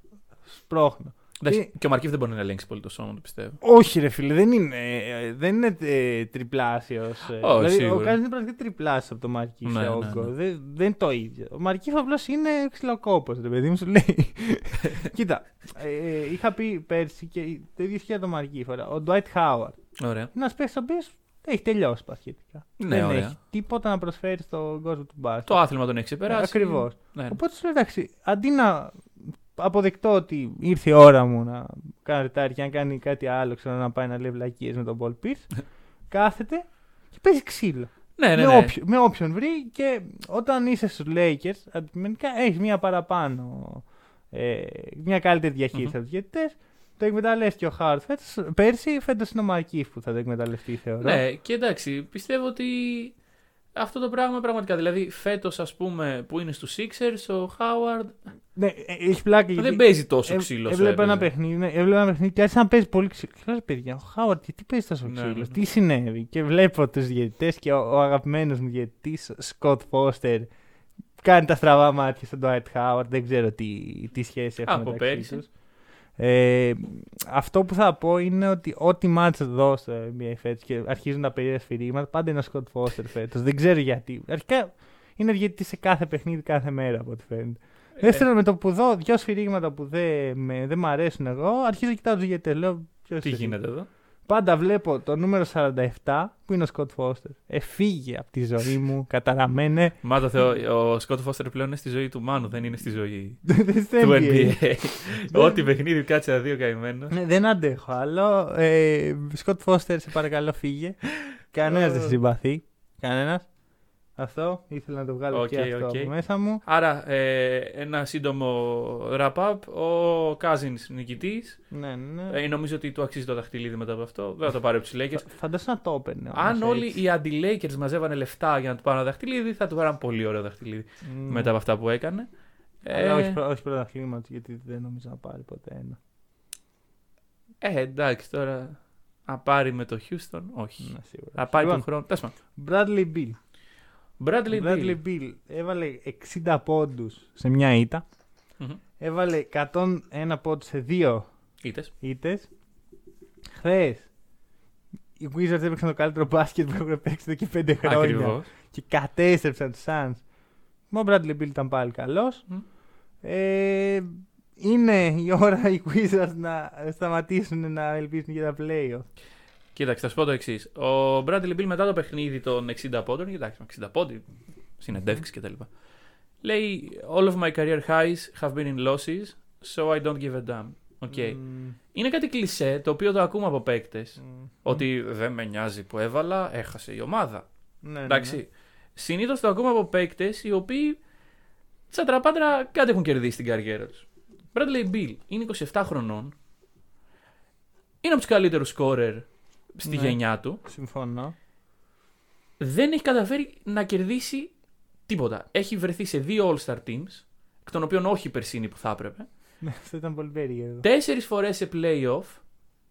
σπρώχνω. Εντάξει, Και ο Μαρκίφ δεν μπορεί να ελέγξει πολύ το σώμα του, πιστεύω. Όχι, ρε φίλε, δεν είναι, ε, δεν είναι ε, τριπλάσιος. Όχι, δηλαδή, ο σίγουρα. Κάζι είναι πραγματικά τριπλάσιος από τον Μαρκίφ Ναι, σε ναι, όγκο. ναι. Δεν, δεν είναι το ίδιο. Ο Μαρκίφ απλώς είναι ξυλοκόπος, ρε παιδί μου, σου λέει. (laughs) Κοίτα, ε, είχα πει πέρσι και το ίδιο ισχύει για τον Μαρκίφ. ωραία. Ο Ντουάιτ Χάουαρντ Ωραία. είναι ένας παίκτης ο οποίος έχει τελειώσει πασχετικά. Ναι, δεν ωραία. έχει τίποτα να προσφέρει στον κόσμο του μπάσκετ. Το άθλημα τον έχει ξεπεράσει. Ακριβώς. Ναι, ναι. Οπότε σου λέω εντάξει, αντί να αποδεκτό ότι ήρθε η ώρα μου να κάνω ρετάρι και να κάνει κάτι άλλο, ξέρω να πάει να λέει βλακίες με τον Paul Pierce. (laughs) κάθεται και παίζει ξύλο. Ναι, ναι, με, ναι. όποιο- με όποιον βρει και όταν είσαι στους Lakers, αντικειμενικά έχεις μια παραπάνω, ε, μια καλύτερη διαχείριση Μμμ. από τους διαιτητές. Το εκμεταλλεύτηκε ο Χάουρτ φέτος, πέρσι, φέτος είναι ο Μαρκίφ που θα το εκμεταλλευτεί θεωρώ. Ναι, και εντάξει, πιστεύω ότι αυτό το πράγμα πραγματικά. Δηλαδή, φέτος, ας πούμε, που είναι στους Sixers, ο Χάουαρντ Ναι, ε, έχει πλάκα γιατί δεν παίζει τόσο ε, ξύλος. όσο Έβλεπα ένα έπαιζε. παιχνίδι, ναι, έβλεπα ένα παιχνίδι και άρχισε να παίζει πολύ ξύλο. Και λέω, «Ρε παιδιά, ο Χάουαρτ γιατί παίζει τόσο Ναι, ξύλος, ναι, ναι. τι συνέβη; Και βλέπω τους διαιτητές και ο, ο αγαπημένος μου διαιτητής, Σκοτ Φώστερ, κάνει τα στραβά μάτια στον Dwight Χάουαρτ. Δεν ξέρω τι, τι σχέση έχουν Από μεταξύ πέρυσι. Τους. Ε, αυτό που θα πω είναι ότι ό,τι μάτς δω στο NBA φέτος και αρχίζουν τα περίεργα σφυρίγματα, πάντα είναι ο Σκοτ Φώστερ φέτος. Δεν ξέρω γιατί. Αρχικά είναι διαιτητή σε κάθε παιχνίδι κάθε μέρα από ό,τι φαίνεται. Ε, Δεύτερον, με το που δω δυο σφυρίγματα που δεν με, δεν μ' αρέσουν εγώ, αρχίζω να κοιτάω τους γιατί λέω. ποιος Τι εσύ. γίνεται εδώ; Πάντα βλέπω το νούμερο 47 που είναι ο Σκοτ Φώστερ. Εφύγε από τη ζωή μου, (laughs) καταραμένε. Μα το Θεό, ο Σκότ Φώστερ πλέον είναι στη ζωή του Μάνου, δεν είναι στη ζωή Δεν του στέλνει. NBA. (laughs) Ό,τι παιχνίδι κάτσε δύο καημένος. Ναι, δεν αντέχω άλλο. Ε, Σκοτ Φώστερ, σε παρακαλώ, φύγε. (laughs) Κανένας δεν σε συμπαθεί. Κανένας. Αυτό ήθελα να το βγάλω Οκ, και αυτό οκ. από μέσα μου. Άρα, ε, ένα σύντομο wrap-up. Ο Cousins νικητής. Ναι, ναι. Ε, νομίζω ότι του αξίζει το δαχτυλίδι μετά από αυτό. Δεν θα το πάρει από τους Lakers. Φα- Φαντάσου να το έπαιρνε. όμως, Αν όλοι έτσι. οι αντι-Lakers μαζεύανε λεφτά για να του πάρουν ένα δαχτυλίδι, θα του πάρουν πολύ ωραίο δαχτυλίδι Μμ. μετά από αυτά που έκανε. Αλλά Ε, όχι, πρω- όχι πρωταθλήματο, γιατί δεν νομίζω να πάρει ποτέ ένα. ε, εντάξει τώρα. Να πάρει με το Houston, όχι. Ναι, σίγουρα. Να πάρει Λοιπόν, τον χρόνο. Τέλο πάντων. Bradley Bill. Bradley, Bradley Beal. Bill έβαλε 60 πόντους σε μια ήττα. Μμμ. Έβαλε 101 πόντους σε δύο Ήτες. ήττες. Χθες οι Wizards έπαιξαν το καλύτερο μπάσκετ που έχουν παίξει εδώ και 5 χρόνια. Ακριβώς. Και κατέστρεψαν τους Suns. Μα ο Bradley Bill ήταν πάλι καλός. Μμ. Ε, είναι η ώρα οι Wizards να σταματήσουν να ελπίζουν για τα playoff. Κοίταξε, θα σου πω το εξής. Ο Bradley Bill μετά το παιχνίδι των 60 πόντων, κοιτάξτε, 60 πόντι, συνεντεύξεις κτλ. Λέει: All of my career highs have been in losses, so I don't give a damn. Okay. Μμ, Είναι κάτι κλισέ το οποίο το ακούμε από παίκτες. μμ. Ότι δεν με νοιάζει που έβαλα, έχασε η ομάδα. Ναι, ναι, Εντάξει. ναι. Συνήθως το ακούμε από παίκτες οι οποίοι τσατραπάντρα κάτι έχουν κερδίσει στην καριέρα τους. Bradley Bill είναι 27 χρονών. Είναι από τους καλύτερους σκόρερ στη Ναι. γενιά του. Συμφωνώ. δεν έχει καταφέρει να κερδίσει τίποτα. Έχει βρεθεί σε δύο All-Star teams, εκ των οποίων όχι η περσίνη που θα έπρεπε. Ναι, Αυτό ήταν πολύ περίεργο. Τέσσερις φορές σε playoff,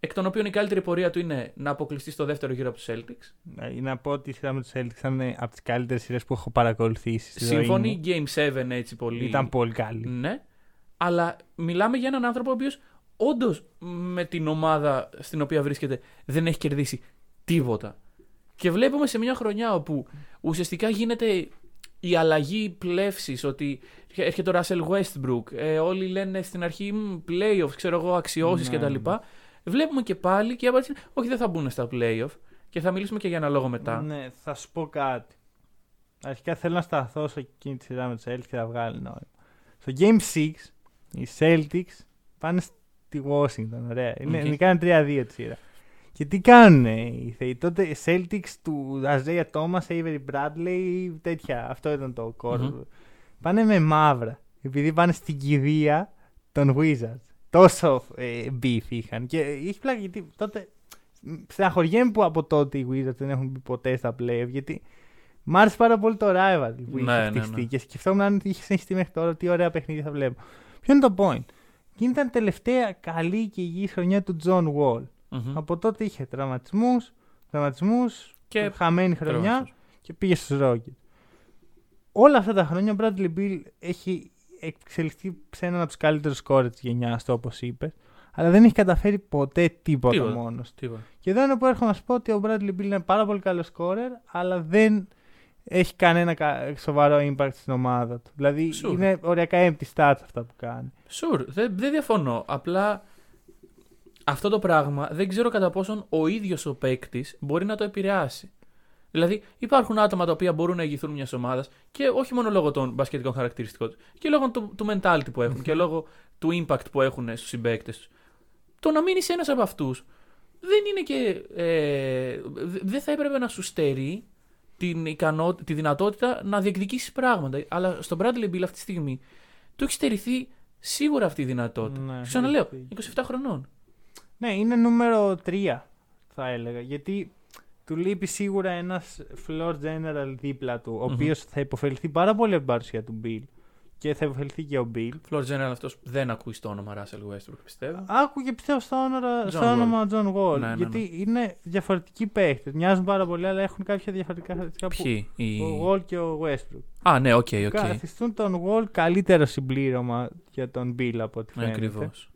εκ των οποίων η καλύτερη πορεία του είναι να αποκλειστεί στο δεύτερο γύρο από τους Celtics. Ναι, Να πω ότι η σειρά με του Celtics ήταν από τις καλύτερες σειρές που έχω παρακολουθήσει. Στη ζωή Συμφωνεί μου. Game 7 έτσι πολύ. Ήταν πολύ καλή. Ναι. Αλλά μιλάμε για έναν άνθρωπο ο οποίος όντως με την ομάδα στην οποία βρίσκεται δεν έχει κερδίσει τίποτα. Και βλέπουμε σε μια χρονιά όπου ουσιαστικά γίνεται η αλλαγή πλεύσης ότι έρχεται ο Russell Westbrook. Ε, όλοι λένε στην αρχή «Μμ, playoffs, ξέρω εγώ, αξιώσεις Ναι, κτλ. Βλέπουμε και πάλι και η απάντηση είναι όχι, δεν θα μπουν στα playoff. Και θα μιλήσουμε και για ένα λόγο μετά. Ναι, θα σου πω κάτι. Αρχικά θέλω να σταθώ σε εκείνη τη σειρά με τους Celtics και θα βγάλει νόημα. Στο Game 6, οι Celtics πάνε στη Washington. Ωραία. Είναι, Οκ. νικάνε 3-2 τη σειρά. Και τι κάνουν οι Θεοί. Τότε οι Celtics του Isaiah Thomas, Avery Bradley, τέτοια. Αυτό ήταν το core. Μμμ. Πάνε με μαύρα. Επειδή πάνε στην κηδεία των Wizards. Τόσο ε, beef είχαν. Και έχει πλάκα γιατί τότε. Στεναχωριέμαι που από τότε οι Wizards δεν έχουν μπει ποτέ στα playoff. Γιατί μ' άρεσε πάρα πολύ το rival που είχε Ναι, ναι, χτιστεί. ναι. Και σκεφτόμουν αν είχε συνεχιστεί μέχρι τώρα τι ωραία παιχνίδια θα βλέπω. Ποιο είναι το point; Εκείνη ήταν η τελευταία καλή και υγιή χρονιά του John Wall. Μμμ. Από τότε είχε τραυματισμούς, τραυματισμούς, Και χαμένη χρονιά Τραυματισμούς. και πήγε στους Rockets. Όλα αυτά τα χρόνια ο Bradley Bill έχει εξελιχθεί σε έναν από τους καλύτερους σκόρες της γενιάς του όπως είπε, αλλά δεν έχει καταφέρει ποτέ τίποτα, Τίποτα. μόνος του. Τίποτα. Και εδώ είναι που έρχομαι να σου πω ότι ο Bradley Bill είναι πάρα πολύ καλός σκόρερ, αλλά δεν έχει κανένα κα- σοβαρό impact στην ομάδα του. Δηλαδή Sure. είναι οριακά empty stats αυτά που κάνει. Sure, δεν, δεν διαφωνώ. Απλά αυτό το πράγμα δεν ξέρω κατά πόσον ο ίδιος ο παίκτης μπορεί να το επηρεάσει. Δηλαδή υπάρχουν άτομα τα οποία μπορούν να ηγηθούν μιας ομάδας και όχι μόνο λόγω των μπασκετικών χαρακτηριστικών τους, και λόγω του, του mentality που έχουν και λόγω του impact που έχουν στους συμπαίκτες τους. Το να μείνεις ένας από αυτούς δεν είναι και. Ε, δεν θα έπρεπε να σου στερεί την ικανό, τη δυνατότητα να διεκδικήσεις πράγματα. Αλλά στον Bradley Bill αυτή τη στιγμή του έχει στερηθεί σίγουρα αυτή η δυνατότητα. Ναι, Ξαναλέω, έχει. 27 χρονών. Ναι, είναι νούμερο 3 θα έλεγα. Γιατί του λείπει σίγουρα ένας floor general δίπλα του, ο Μμμ. οποίος θα επωφεληθεί πάρα πολύ από την παρουσία του Beal. Και θα επωφεληθεί και ο Beal. Floor General αυτός δεν ακούει το όνομα Russell Westbrook, πιστεύω. Ακούει πιστεύω στο, όνομα, John στο όνομα John Wall. Ναι, ναι, γιατί είναι διαφορετικοί παίχτες. Μοιάζουν πάρα πολύ, αλλά έχουν κάποια διαφορετικά χαρακτηριστικά. που- Ποιοι; οι- Ο Wall και ο Westbrook. Α, ναι, OK, OK. Καθιστούν τον Wall καλύτερο συμπλήρωμα για τον Beal από ό,τι φαίνεται. Ακριβώς.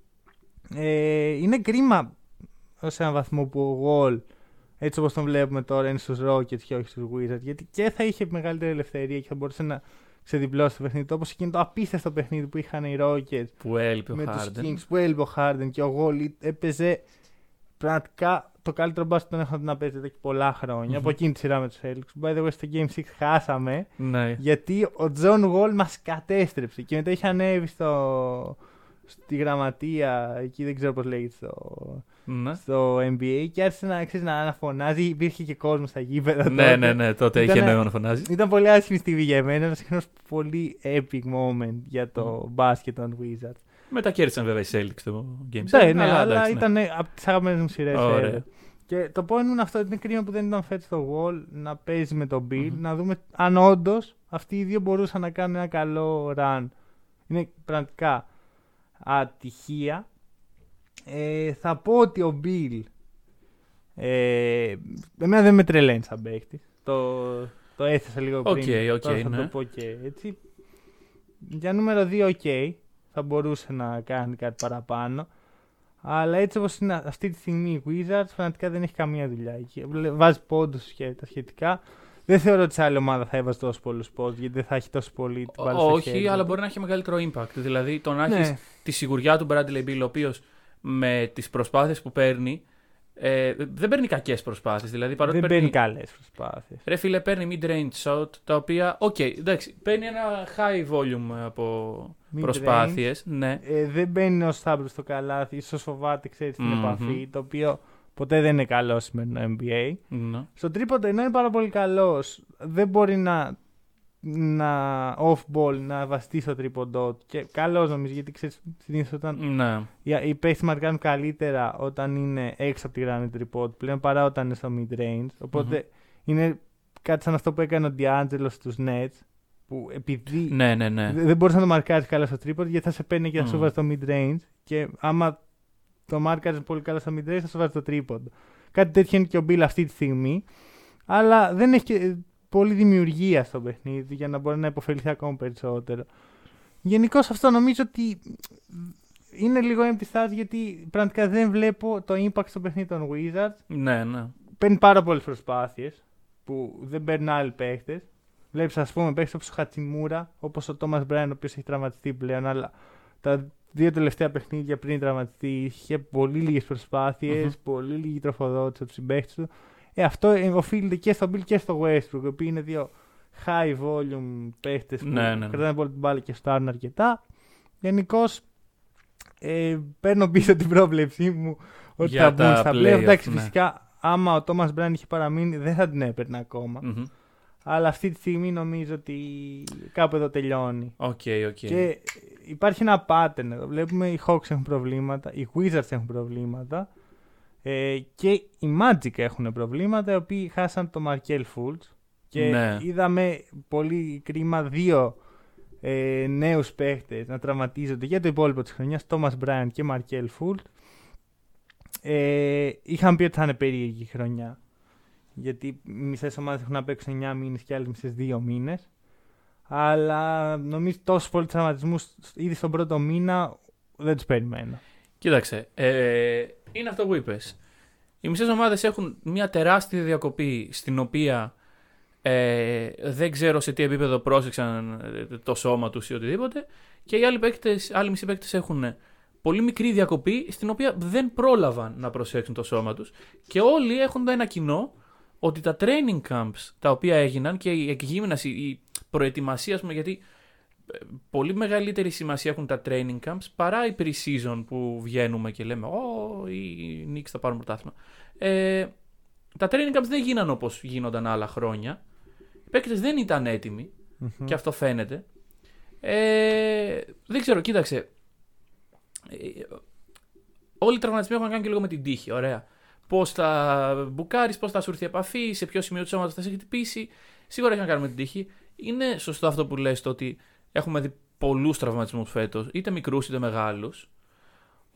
Ε, είναι κρίμα σε έναν βαθμό που ο Wall έτσι όπως τον βλέπουμε τώρα είναι στους Rockets και όχι στους Wizards γιατί και θα είχε μεγαλύτερη ελευθερία και θα μπορούσε να ξεδιπλώσει το παιχνίδι όπως εκείνο το απίστευτο παιχνίδι που είχαν οι Rockets Που έλειπε ο με τους Harden. Kings που έλειπε ο Harden και ο Wall έπαιζε πραγματικά το καλύτερο μπάσκετ τον έχω δει να παίζει εδώ και πολλά χρόνια Μμμ. από εκείνη τη σειρά με τους Celtics by the way στο Game 6 χάσαμε Ναι. γιατί ο John Wall μας κατέστρεψε και μετά είχε ανέβει στο, στη γραμματεία, εκεί δεν ξέρω πώς λέγεται, στο, Ναι. στο NBA και άρχισε να, ξέρεις, να, να φωνάζει, υπήρχε και κόσμος στα γήπεδα ναι, τότε. ναι, ναι, τότε Ήταν- είχε νόημα να φωνάζει. Ήταν πολύ άσχημη στιγμή για μένα, ένας συχνός πολύ epic moment για το μπάσκετ των Wizards. Μετά κέρδισαν βέβαια οι Celtics το Game 7. Ναι, ναι, αλλά, εντάξει, ναι. ήταν από τις αγαπημένες μου σειρές Ωραία. ever. Και το point είναι αυτό, ότι είναι κρίμα που δεν ήταν φέτος στο Wall να παίζει με τον Bill, Μμμ. να δούμε αν όντως αυτοί οι δύο μπορούσαν να κάνουν ένα καλό run. Είναι πραγματικά ατυχία. Ε, θα πω ότι ο Beal ε, εμένα δεν με τρελαίνει σαν παίκτης. Το, το έθεσα λίγο Οκ, πριν. οκ, τώρα θα ναι. το πω και έτσι. Για νούμερο 2, οκ. Θα μπορούσε να κάνει κάτι παραπάνω. Αλλά έτσι όπως είναι αυτή τη στιγμή οι Wizards, πραγματικά δεν έχει καμία δουλειά εκεί. Βλέ- Βάζει πόντους και τα σχετικά. Δεν θεωρώ ότι σε άλλη ομάδα θα έβαζε τόσο πολλούς πόντους γιατί δεν θα έχει τόσο πολύ την μπάλα στα Όχι, χέρια αλλά του. μπορεί να έχει μεγαλύτερο impact. Δηλαδή το να Ναι. έχει τη σιγουριά του Bradley Beal, ο οποίος με τις προσπάθειες που παίρνει. Ε, δεν παίρνει κακές προσπάθειες. Δηλαδή παρότι δεν παίρνει. παίρνει καλές προσπάθειες. Ρε φίλε, παίρνει mid-range shot, τα οποία, οκ, εντάξει, παίρνει ένα high volume από Mid-range. προσπάθειες, ναι. Ε, δεν μπαίνει ωθούμενος στο καλάθι, ίσως φοβάται, ξέρεις την Μμμ. επαφή, το οποίο ποτέ δεν είναι καλό στο σημερινό NBA. ναι. Στο τρίποντο ενώ είναι πάρα πολύ καλός, δεν μπορεί να, να off-ball να βαστεί στο τρίποντό του. Και καλός νομίζω γιατί ξέρεις συνήθως όταν Ναι. οι, οι παίχτες μαρκάρουν καλύτερα όταν είναι έξω από τη γραμμή του τρίποντου πλέον παρά όταν είναι στο mid-range. οποτε είναι κάτι σαν αυτό που έκανε ο D'Angelo στους Nets. Που επειδή ναι, ναι, ναι. δεν μπορεί να το μαρκάρεις καλά στο τρίποντο γιατί θα σε παίρνει και θα σου Μμ. βάζει το mid-range. Και άμα το μάρκαρες πολύ καλά στο mid-range θα σου βάζει το τρίποντο. Κάτι τέτοιο είναι και ο Bill αυτή τη στιγμή. Αλλά δεν έχει και πολύ δημιουργία στο παιχνίδι για να μπορεί να υποφεληθεί ακόμα περισσότερο. Γενικώ αυτό νομίζω ότι είναι λίγο empty stats γιατί πραγματικά δεν βλέπω το impact στο παιχνίδι των Wizards. Ναι, ναι. Παίρνει πάρα πολλές προσπάθειες που δεν παίρνουν άλλοι παίχτε. Βλέπεις, ας πούμε, παίχτε όπως ο Χατσιμούρα, όπως ο Τόμα Μπράιν, ο οποίος έχει τραυματιστεί πλέον, αλλά τα δύο τελευταία παιχνίδια πριν τραυματιστεί είχε πολύ λίγες προσπάθειες, Μμμ. πολύ λίγη τροφοδότηση από τους συμπαίχτε του. Ε, αυτό ε, οφείλεται και στο Beal και στο Westbrook, οι οποίοι είναι δύο high volume παίχτες που Ναι, ναι, ναι. κρατάνε πολύ την μπάλα και σουτάρουν αρκετά. Γενικώς ε, παίρνω πίσω την πρόβλεψή μου ότι Για θα μπουν τα στα playoff, playoff. Εντάξει, ναι. φυσικά άμα ο Thomas Bryant είχε παραμείνει δεν θα την έπαιρνε ακόμα. Μμμ. Αλλά αυτή τη στιγμή νομίζω ότι κάπου εδώ τελειώνει. Οκ, οκ. Και υπάρχει ένα pattern εδώ. Βλέπουμε οι Hawks έχουν προβλήματα, οι Wizards έχουν προβλήματα ε, και οι Magic έχουν προβλήματα, οι οποίοι χάσαν το Markel Fultz. Και Ναι. είδαμε πολύ κρίμα δύο ε, νέους παίχτες να τραυματίζονται για το υπόλοιπο της χρονιάς, Thomas Bryant και Markel Fultz. Ε, είχαν πει ότι θα είναι περίεργη η χρονιά. Γιατί μισές ομάδες έχουν να παίξουν 9 μήνες και άλλες μισές 2 μήνες. Αλλά νομίζω τόσο πολλούς τραυματισμούς ήδη στον πρώτο μήνα δεν τους περιμένω. Κοίταξε, ε, είναι αυτό που είπες. Οι μισές ομάδες έχουν μια τεράστια διακοπή στην οποία ε, δεν ξέρω σε τι επίπεδο πρόσεξαν ε, το σώμα τους ή οτιδήποτε. Και οι άλλοι, παίκτες, άλλοι μισοί παίκτες έχουν πολύ μικρή διακοπή στην οποία δεν πρόλαβαν να προσέξουν το σώμα τους και όλοι έχουν το ένα κοινό ότι τα training camps τα οποία έγιναν και η εκγύμναση, η προετοιμασία, ας πούμε, γιατί ε, πολύ μεγαλύτερη σημασία έχουν τα training camps παρά η pre-season που βγαίνουμε και λέμε «Ω, οι Knicks θα πάρουν πρωτάθλημα». Ε, τα training camps δεν γίνανε όπως γίνονταν άλλα χρόνια. Οι παίκτες δεν ήταν έτοιμοι και αυτό φαίνεται. Ε, δεν ξέρω, κοίταξε. Ε, όλοι οι τραυματισμοί έχουν να κάνουν και λίγο με την τύχη. Ωραία. Πώς θα μπουκάρεις, πώς θα σου έρθει η επαφή, σε ποιο σημείο του σώματος θα σε χτυπήσει. Σίγουρα έχει να κάνει με την τύχη. Είναι σωστό αυτό που λες το ότι έχουμε δει πολλούς τραυματισμούς φέτος, είτε μικρούς είτε μεγάλους.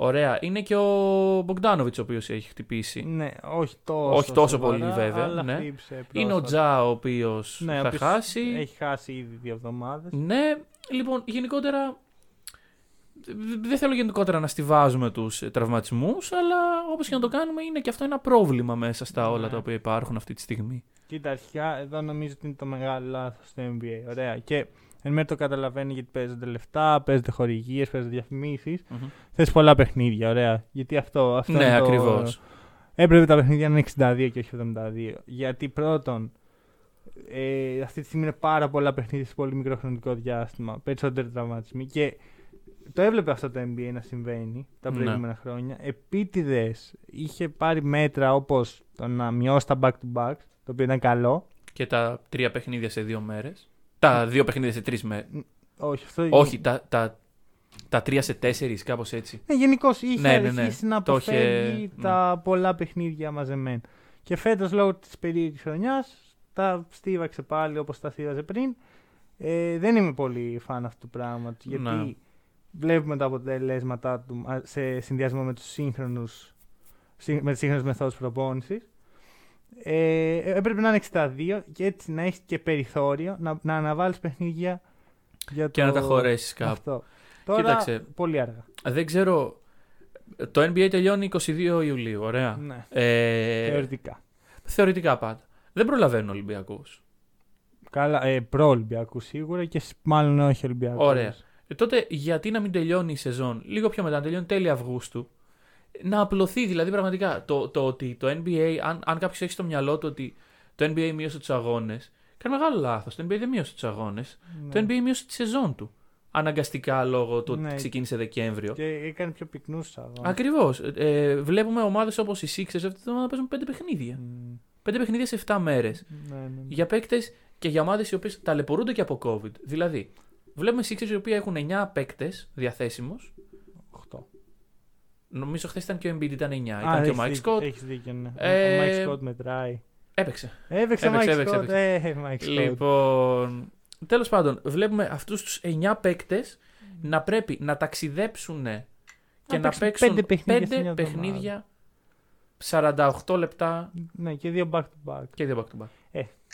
Ωραία. Είναι και ο Μπογκδάνοβιτ ο οποίος έχει χτυπήσει. Ναι, όχι τόσο, Όχι τόσο σοβαρά, πολύ, βέβαια, Αλλά ναι. χτύπησε Είναι ο πρόσφατα. Τζα ο οποίος Ναι, ο θα οποίος χάσει. Έχει χάσει ήδη δύο εβδομάδες. Ναι, λοιπόν, γενικότερα δ- δεν θέλω γενικότερα να στηβάζουμε τους ε, τραυματισμούς, αλλά όπως και να το κάνουμε είναι και αυτό ένα πρόβλημα μέσα στα όλα Ναι. τα οποία υπάρχουν αυτή τη στιγμή. Κοίτα, αρχικά εδώ νομίζω ότι είναι το μεγάλο λάθος στο NBA. Ωραία. Και εν μέρει το καταλαβαίνει γιατί παίζονται λεφτά, παίζονται χορηγίες, παίζονται διαφημίσεις. Θες πολλά παιχνίδια, ωραία. Γιατί αυτό, αυτό Ναι, είναι το... ακριβώς. Έπρεπε τα παιχνίδια να είναι 62 και όχι 72. Γιατί πρώτον, ε, αυτή τη στιγμή είναι πάρα πολλά παιχνίδια σε πολύ μικρό χρονικό διάστημα. Περισσότεροι τραυματισμοί. Και το έβλεπε αυτό το NBA να συμβαίνει τα Ναι. προηγούμενα χρόνια. Επίτηδες είχε πάρει μέτρα όπως το να μειώσει τα back-to-back, το οποίο ήταν καλό. Και τα τρία παιχνίδια σε δύο μέρες. Τα δύο παιχνίδια σε τρεις μέρες. Όχι, αυτό Όχι, τα, τα, τα τρία σε τέσσερις, κάπως έτσι. Ναι, γενικώς είχε Ναι, ναι, ναι. αρχίσει να Το είχε- αποφεύγει ναι. τα πολλά παιχνίδια μαζεμένα. Και φέτος λόγω της περίεργης χρονιάς τα στίβαξε πάλι όπως τα στίβαζε πριν. Ε, δεν είμαι πολύ φαν αυτού του πράγματος γιατί Ναι. βλέπουμε τα αποτελέσματά του α, σε συνδυασμό με, τους σύγχρονους, σύ- με τις σύγχρονες μεθόδους προπόνησης. Ε, έπρεπε να είναι 62 και έτσι να έχεις και περιθώριο να, να αναβάλεις παιχνίδια για Και το... να τα χωρέσεις κάπου. Αυτό. Τώρα Κοίταξε. πολύ αργά. Δεν ξέρω... Το NBA τελειώνει 22 Ιουλίου, ωραία. Ναι. Ε, Θεωρητικά. θεωρητικά πάντα. Δεν προλαβαίνουν Ολυμπιακούς. Καλά, ε, προ-Ολυμπιακούς σίγουρα και σ- μάλλον όχι Ολυμπιακούς. Ωραία. Ε, τότε γιατί να μην τελειώνει η σεζόν λίγο πιο μετά, να τελειώνει τέλη Αυγούστου, να απλωθεί δηλαδή πραγματικά το, το ότι το NBA, αν, αν κάποιος έχει στο μυαλό του ότι το NBA μείωσε τους αγώνες, κάνει μεγάλο λάθος. Το NBA δεν μείωσε τους αγώνες. Το NBA μείωσε τη σεζόν του. Αναγκαστικά λόγω του Ναι. ότι ξεκίνησε Δεκέμβριο. Και έκανε πιο πυκνούς αγώνες. Ακριβώς. Ε, βλέπουμε ομάδες όπως οι Sixers αυτή τη βδομάδα παίζουν πέντε παιχνίδια. Πέντε παιχνίδια σε 7 μέρες. Ναι, ναι, ναι. Για παίκτες και για ομάδες οι οποίες ταλαιπωρούνται και από COVID. Δηλαδή, βλέπουμε Sixers οι οποίοι έχουν 9 παίκτες διαθέσιμους. Οχτώ. Νομίζω χθες ήταν και ο Embiid ήταν 9. Α, ήταν και ο έχεις Mike δίκιο, Scott. Έχεις δίκιο, ναι. Ε, Ο Mike Scott μετράει. Έπαιξε. Έπαιξε ο έπαιξε, Mike έπαιξε, Scott. έπαιξε. Ε, Mike Scott. Λοιπόν. Τέλος πάντων, βλέπουμε αυτούς τους 9 παίκτες να πρέπει να ταξιδέψουν και να, παίξουν παίξουν πέντε παιχνίδια πέντε σε μια παιχνίδια 48 λεπτά Ναι, και δύο back to back. και δύο back to back.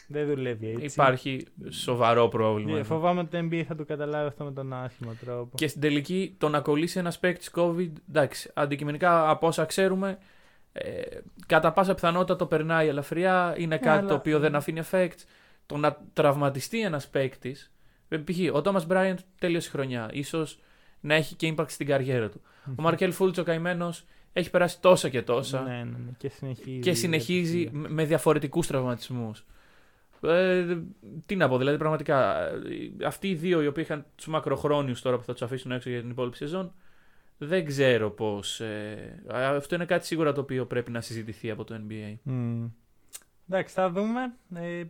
Δεν δουλεύει έτσι. Υπάρχει σοβαρό πρόβλημα. Ε, εδώ. Φοβάμαι ότι το NBA θα το καταλάβει αυτό με τον άσχημο τρόπο. Και στην τελική το να κολλήσει ένας παίκτης COVID, εντάξει, αντικειμενικά από όσα ξέρουμε, ε, κατά πάσα πιθανότητα το περνάει ελαφριά, είναι κάτι Ναι, αλλά- το οποίο δεν αφήνει effect. Το να τραυματιστεί ένας παίκτης. Π.χ. ο Τόμα Μπράιντ τέλειωσε η χρονιά. σω να έχει και impact στην καριέρα του. Ο Μαρκέλ Φούλτς ο καημένος έχει περάσει τόσα και τόσα Ναι, ναι, ναι. Και συνεχίζει. και συνεχίζει με με διαφορετικούς τραυματισμούς. Ε, τι να πω, δηλαδή πραγματικά ε, αυτοί οι δύο οι οποίοι είχαν τους μακροχρόνιους τώρα που θα τους αφήσουν έξω για την υπόλοιπη σεζόν δεν ξέρω πώς... Ε, αυτό είναι κάτι σίγουρα το οποίο πρέπει να συζητηθεί από το NBA. Μμμ. Εντάξει, θα δούμε. Ε,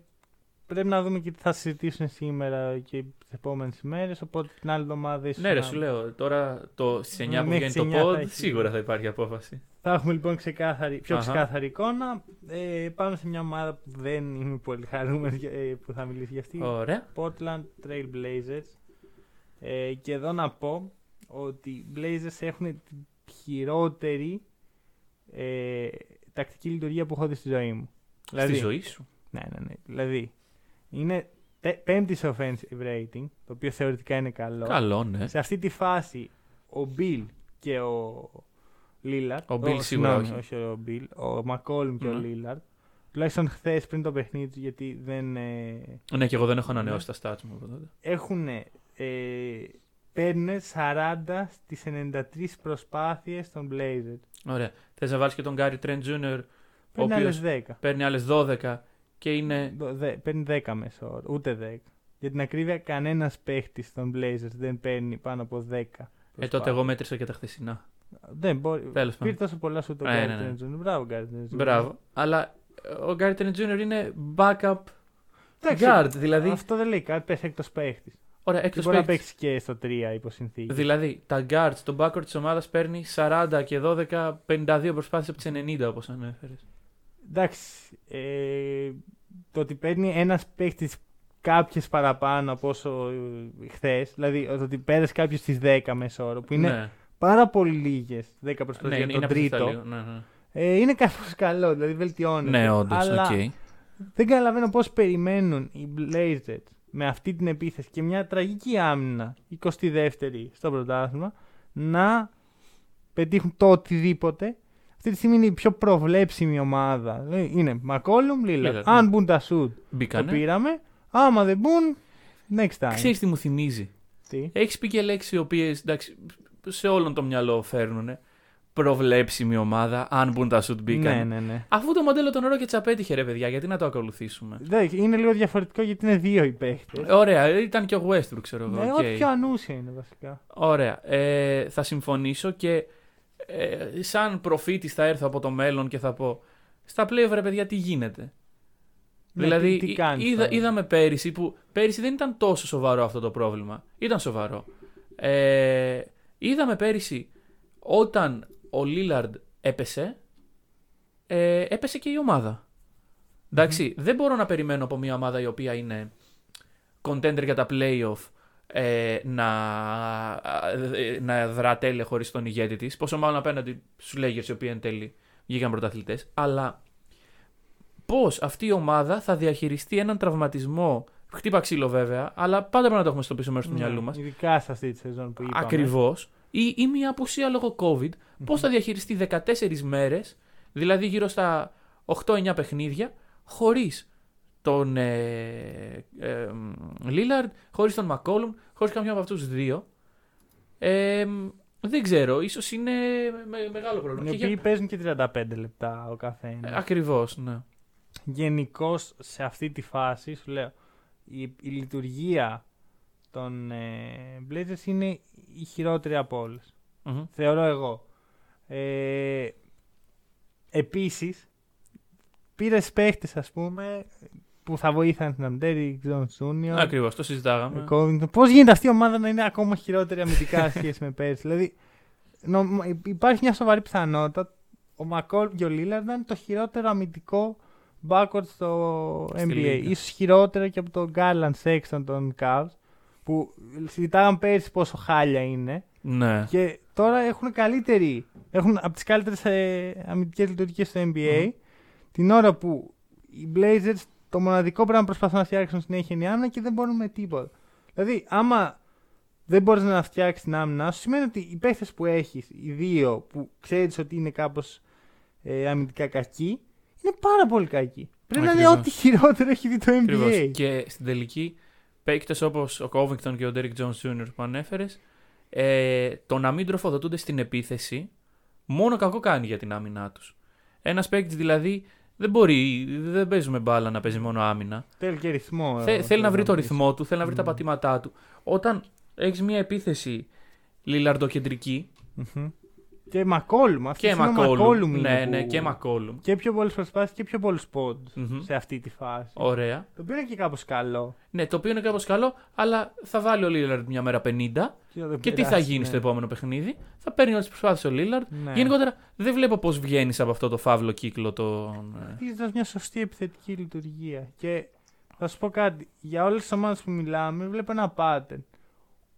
πρέπει να δούμε και τι θα συζητήσουν σήμερα και τις επόμενες ημέρε. Οπότε την άλλη εβδομάδα ίσως. Ναι ρε σου λέω, τώρα το, στις 9 Ναι, που μέχρι βγαίνει τις το 9 θα pod έχει. σίγουρα θα υπάρχει απόφαση. Θα έχουμε λοιπόν ξεκάθαρη, πιο Αχα. ξεκάθαρη εικόνα. Ε, πάμε σε μια ομάδα που δεν είμαι πολύ χαρούμενος ε, που θα μιλήσει για αυτή. Ωραία. Portland Trail Blazers. Ε, και εδώ να πω ότι οι Blazers έχουν την χειρότερη ε, τακτική λειτουργία που έχω δει στη ζωή μου. Στη ζωή σου. Ναι, ναι, ναι. Δηλαδή, είναι τε- πέμπτης σε offensive rating, το οποίο θεωρητικά είναι καλό. Καλό ναι. Σε αυτή τη φάση, ο Bill και ο Λίλαρ. Ο Bill σίγουρα όχι. όχι. ο Bill. Ο Μακόλμ και ο Ναι. Λίλαρ. Τουλάχιστον χθες πριν το παιχνίδι τους, γιατί δεν. Ε, Ναι και εγώ δεν έχω ανανεώσει Ναι. τα stats μου από τότε. έχουν. Ε, παίρνουν 40 στις 93 προσπάθειες των Blazers. Ωραία. Θες να βάλεις και τον Gary Trent Jr. Παίρνει άλλες οποίος 10. παίρνει άλλες 12 και είναι. Δο- δε- Παίρνει 10 μέσω όρο, ούτε 10. Για την ακρίβεια, κανένας παίχτης των Blazers δεν παίρνει πάνω από 10. Ε, τότε προσπάθειες. εγώ μέτρησα και τα χθεσινά. Δεν μπορεί. Τέλος Πήρε πάντων. τόσο πολλά σου το Ε, Gary ναι, ναι. Trent Jr. Μπράβο, Gary Trent Jr. Μπράβο. Αλλά ε, ο Γκάρι Trent Jr. είναι backup Εντάξει, guard. Δηλαδή, Αυτό δεν λέει κάτι, πες έκτος παίχτης. ωραία, Και εκτό μπορεί να παίξει και στο 3 υπό συνθήκη. Δηλαδή, τα guards, το backcourt της ομάδας παίρνει 40 και 12, 52 προσπάθειες από τις 90 όπως ανέφερες. Εντάξει, ε, το ότι παίρνει ένας παίχτη κάποιες παραπάνω από όσο χθες, δηλαδή το ότι πέρασε κάποιο στις 10 μέσω όρο, που είναι ναι, πάρα πολύ λίγες 10 ναι, προσπάθειε είναι, για τον είναι απίστευτα τρίτο, λίγο. Ναι, ναι. ε, είναι κάπως καλό, δηλαδή βελτιώνεται. ναι όντως, Αλλά οκ. δεν καταλαβαίνω πώς περιμένουν οι Blazers με αυτή την επίθεση και μια τραγική άμυνα, 22η στο πρωτάθλημα, να πετύχουν το οτιδήποτε. Αυτή τη στιγμή είναι η πιο προβλέψιμη ομάδα. Δηλαδή, Είναι McCollum, Lillard. Lillard, Αν ναι. μπουν τα σουτ, το Μπήκανε. πήραμε. Άμα δεν μπουν, next time. Ξέρεις τι μου θυμίζει; Τι; Έχεις πει και λέξεις οι οποίες σε όλον το μυαλό φέρνουν. Προβλέψιμη ομάδα, αν μπουν τα σουτ μπήκαν. Ναι, ναι, ναι. Αφού το μοντέλο των Rockets απέτυχε, ρε παιδιά, γιατί να το ακολουθήσουμε; Δεν, είναι λίγο διαφορετικό γιατί είναι δύο οι παίχτες. Ε, Ωραία, ήταν και ο Westbrook, ξέρω εγώ. Ναι, οκ. ό,τι πιο ανούσια είναι βασικά. Ωραία. Ε, θα συμφωνήσω και ε, σαν προφήτης θα έρθω από το μέλλον και θα πω στα playoff ρε παιδιά τι γίνεται; Ναι, δηλαδή τι, τι εί- κάνεις είδα, τώρα. είδαμε πέρυσι που πέρυσι δεν ήταν τόσο σοβαρό αυτό το πρόβλημα. Ήταν σοβαρό. Ε, είδαμε πέρυσι όταν ο Λίλαρντ έπεσε, ε, έπεσε και η ομάδα. Εντάξει, δεν μπορώ να περιμένω από μια ομάδα η οποία είναι contender για τα playoff ε, να, ε, να δρά τέλεια χωρίς τον ηγέτη της. Πόσο μάλλον απέναντι στους Lakers οι οποίοι εν τέλει βγήκαν πρωταθλητές. Αλλά πώς αυτή η ομάδα θα διαχειριστεί έναν τραυματισμό Χτύπα ξύλο βέβαια, αλλά πάντα πρέπει να το έχουμε στο πίσω μέρος του μυαλού μας. Ναι, Ειδικά σε αυτή τη σεζόν που είπαμε. Ακριβώς. Ή, ή μια απουσία λόγω COVID. Πώς θα διαχειριστεί 14 μέρες, δηλαδή γύρω στα 8-9 παιχνίδια, χωρίς τον ε, ε, Λίλαρντ, χωρίς τον Μακόλουμ, χωρίς κάποιον από αυτούς του δύο. Ε, δεν ξέρω, ίσως είναι με- μεγάλο πρόβλημα. Οι οποίοι παίζουν και 35 λεπτά ο καθένας. Ακριβώς, ναι. Γενικώς σε αυτή τη φάση, σου λέω, η, η λειτουργία των ε, Blazers είναι η χειρότερη από όλες. Μμμ. Θεωρώ εγώ. Ε, επίσης, πήρες παίχτες ας πούμε που θα βοήθαν την άμυνα, Derrick Jones Junior, Ακριβώς, το συζητάγαμε. Covington. Πώς γίνεται αυτή η ομάδα να είναι ακόμα χειρότερη αμυντικά σε σχέση με πέρσι. Δηλαδή, νο- υπάρχει μια σοβαρή πιθανότητα ο Μακόλ και ο Λίλαρντ να είναι το χειρότερο αμυντικό backward στο Στη NBA. λίγα. Ίσως χειρότερο και από τον Garland Sexton των Cavs που συζητάγαμε πέρσι πόσο χάλια είναι Ναι. και τώρα έχουν καλύτερη, έχουν από τις καλύτερες ε, αμυντικές λειτουργίες στο NBA την ώρα που οι Blazers το μοναδικό πράγμα που προσπαθούν να φτιάξουν συνέχεια είναι η άμυνα και δεν μπορούν με τίποτα. Δηλαδή, άμα δεν μπορείς να φτιάξεις την άμυνα σου, σημαίνει ότι οι παίχτες που έχεις, οι δύο που ξέρεις ότι είναι κάπως ε, αμυντικά κακοί, είναι πάρα πολύ κακοί. Πρέπει να είναι Ακριβώς. ό,τι χειρότερο έχει δει το NBA. Ακριβώς. Και στην τελική, παίκτες όπως ο Covington και ο Derek Jones Jr. που ανέφερες, ε, το να μην τροφοδοτούνται στην επίθεση, μόνο κακό κάνει για την άμυνά τους. Ένας παίκτης δηλαδή δεν μπορεί, δεν παίζουμε μπάλα να παίζει μόνο άμυνα. Θέλει και ρυθμό. Θε- ε, θέλει να βρει το πεις. ρυθμό του, θέλει να βρει τα Μμμ. πατήματά του. Όταν έχεις μια επίθεση λιλαρντοκεντρική Μμμ. Και Μακόλουμ. Αυτή και τη στιγμή ο Μακόλουμ. Μακόλουμ Ναι, είναι ναι, που- και Μακόλουμ. Και πιο πολλές προσπάθειε και πιο πολλούς πόντους Μμμ. σε αυτή τη φάση. Ωραία. Το οποίο είναι και κάπως καλό. Ναι, το οποίο είναι κάπως καλό, αλλά θα βάλει ο Λίλαρντ μια μέρα 50 να το και τι θα περάσει, γίνει ναι. στο επόμενο παιχνίδι. Θα παίρνει όλες τις προσπάθειες ο Λίλαρντ. Ναι. Γενικότερα δεν βλέπω πώς βγαίνεις από αυτό το φαύλο κύκλο. Τον... ε, Χτίζοντα μια σωστή επιθετική λειτουργία. Και θα σου πω κάτι. Για όλες τις ομάδες που μιλάμε, βλέπω ένα pattern.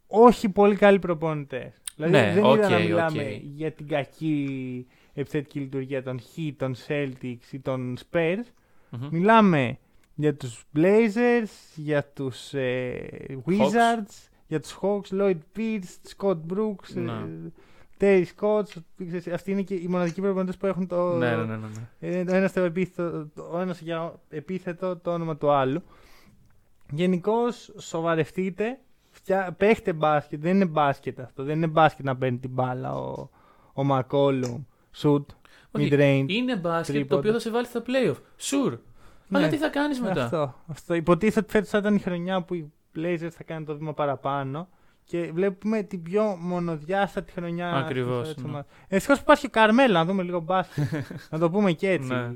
Όχι πολύ καλοί προπονητές. Δηλαδή Ναι, δεν οκ, είδα να οκ. μιλάμε για την κακή επιθετική λειτουργία των Heat, των Celtics ή των Spurs. μμμ. Μιλάμε για τους Blazers, για τους ε, Wizards, για τους Hawks, Lloyd Pierce, Scott Brooks, Ναι. ε, Terry Stotts. Ξέρεις, Αυτοί είναι και οι μοναδικοί προπονητές που έχουν το, Ναι, ναι, ναι. ναι, ναι. ε, το ένας στο επίθετο, το- ο ένας για επίθετο το όνομα του άλλου. Γενικώς σοβαρευτείτε, φτιά, παίχτε μπάσκετ, δεν είναι μπάσκετ αυτό, δεν είναι μπάσκετ να παίρνει την μπάλα ο, ο Μακόλου, σουτ. Όχι, mid-range. Είναι μπάσκετ τρίποντα. το οποίο θα σε βάλει στα playoff. Sure. Ναι. Αλλά τι θα κάνεις μετά; Αυτό, αυτό. Υποτίθεται ότι φέτος θα ήταν η χρονιά που οι Blazers θα κάνουν το βήμα παραπάνω και βλέπουμε την πιο μονοδιάστατη χρονιά. Ακριβώς, της ναι. ομάδας. Ευτυχώς που υπάρχει ο Καρμέλο, να δούμε λίγο μπάσκετ. (laughs) να το πούμε και έτσι. Ναι.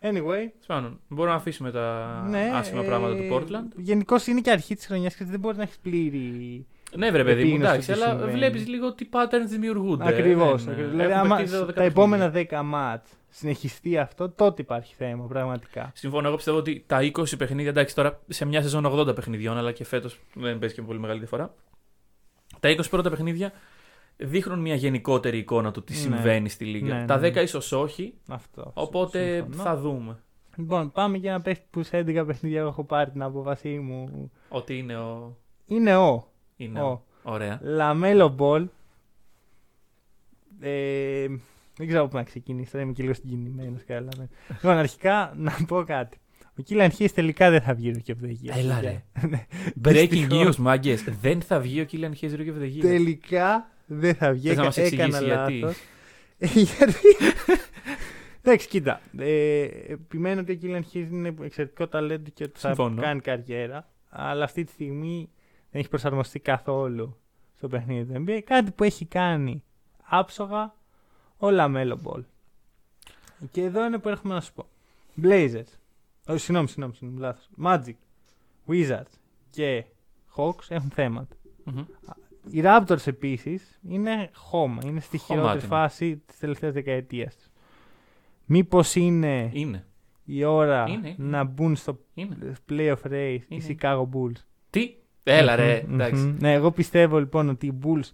Anyway, Σπάνον, μπορούμε να αφήσουμε τα ναι, άσχημα ε, πράγματα του Portland. Γενικώς είναι και αρχή της χρονιάς και δεν μπορεί να έχεις πλήρη. Ναι, βρε παιδί μου, επίγνωση εντάξει, τι αλλά συμβαίνει. βλέπεις λίγο τι patterns δημιουργούνται. Ακριβώς. Δεν, ε, Δηλαδή, έχουμε άμα παιχτεί 12 τα παιχνίδια. επόμενα 10 μάτς συνεχιστεί αυτό, τότε υπάρχει θέμα πραγματικά. Συμφωνώ, εγώ πιστεύω ότι τα 20 παιχνίδια, εντάξει τώρα σε μια σεζόν 80 παιχνιδιών, αλλά και φέτος δεν παίζει και πολύ μεγάλη διαφορά. Τα 20 πρώτα παιχνίδια δείχνουν μια γενικότερη εικόνα του τι Ναι. συμβαίνει στη Λίγκα. Ναι, τα ναι, 10 ναι. ίσως όχι, Αυτό. οπότε συμφωνώ. θα δούμε. Λοιπόν, πάμε για ένα παίχτη που σε 11 παιχνίδια έχω πάρει την απόφασή μου. Ότι είναι ο. Είναι ο. Είναι ο. ο. Ωραία. LaMelo Ball. Ε, δεν ξέρω πού να ξεκινήσω, τώρα είμαι και λίγο συγκινημένος. Λοιπόν, αρχικά να πω κάτι. Ο Killian Hayes τελικά δεν θα βγει rookie από Έλα, ρε. Breaking Δυστυχώς. news, μάγκες. Δεν θα βγει ο Killian Hayes Rookie of the Year. Τελικά δεν θα βγει. Θες να μας Έκα- έκανα εξηγήσεις γιατί; λάθος. Ε, γιατί; Εντάξει, κοίτα. Ε, επιμένω ότι ο Killian Hayes είναι εξαιρετικό ταλέντο και ότι θα Συμφωνώ. κάνει καριέρα. Αλλά αυτή τη στιγμή δεν έχει προσαρμοστεί καθόλου στο παιχνίδι του NBA. Κάτι που έχει κάνει άψογα ο LaMelo Ball. Και εδώ είναι που έρχομαι να σου πω. Blazers. Όχι, συγγνώμη, συγγνώμη, συγγνώμη, λάθος. Magic, Wizards και Hawks έχουν θέματα. Μμμ. Οι Raptors επίσης είναι χώμα. Είναι στη χειρότερη Χωμάτινο. φάση της τελευταίας δεκαετίας. Μήπως είναι Είναι. η ώρα Είναι, είναι. να μπουν στο Είναι. playoff race οι Είναι. Chicago Bulls; Τι; Έλα ρε. Μμμ, Εντάξει. μμμ. Ναι, εγώ πιστεύω λοιπόν ότι οι Bulls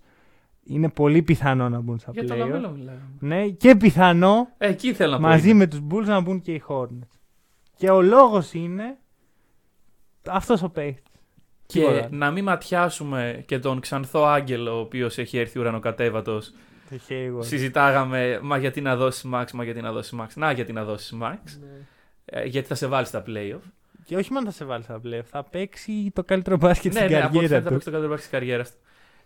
είναι πολύ πιθανό να μπουν στα Για το playoff. λαμέλο μιλάμε. Ναι, και πιθανό Ε, Εκεί θέλω να πω. μαζί είναι. με τους Bulls να μπουν και οι Hornets. Και ο λόγος είναι αυτός ο παίχτης. Και Τίποτα. να μην ματιάσουμε και τον ξανθό άγγελο ο οποίος έχει έρθει ουρανοκατέβατος. Το Hayward. Συζητάγαμε, μα γιατί να δώσει Max, μα γιατί να δώσει Max. Να, γιατί να δώσει Max. Ναι. Ε, γιατί θα σε βάλει στα playoff. Και όχι μόνο θα σε βάλει στα playoff, θα παίξει το καλύτερο μπάσκετ ναι, στην ναι, από ό,τι καριέρα φαίνεται θα του. παίξει το καλύτερο μπάσκετ τη καριέρα του.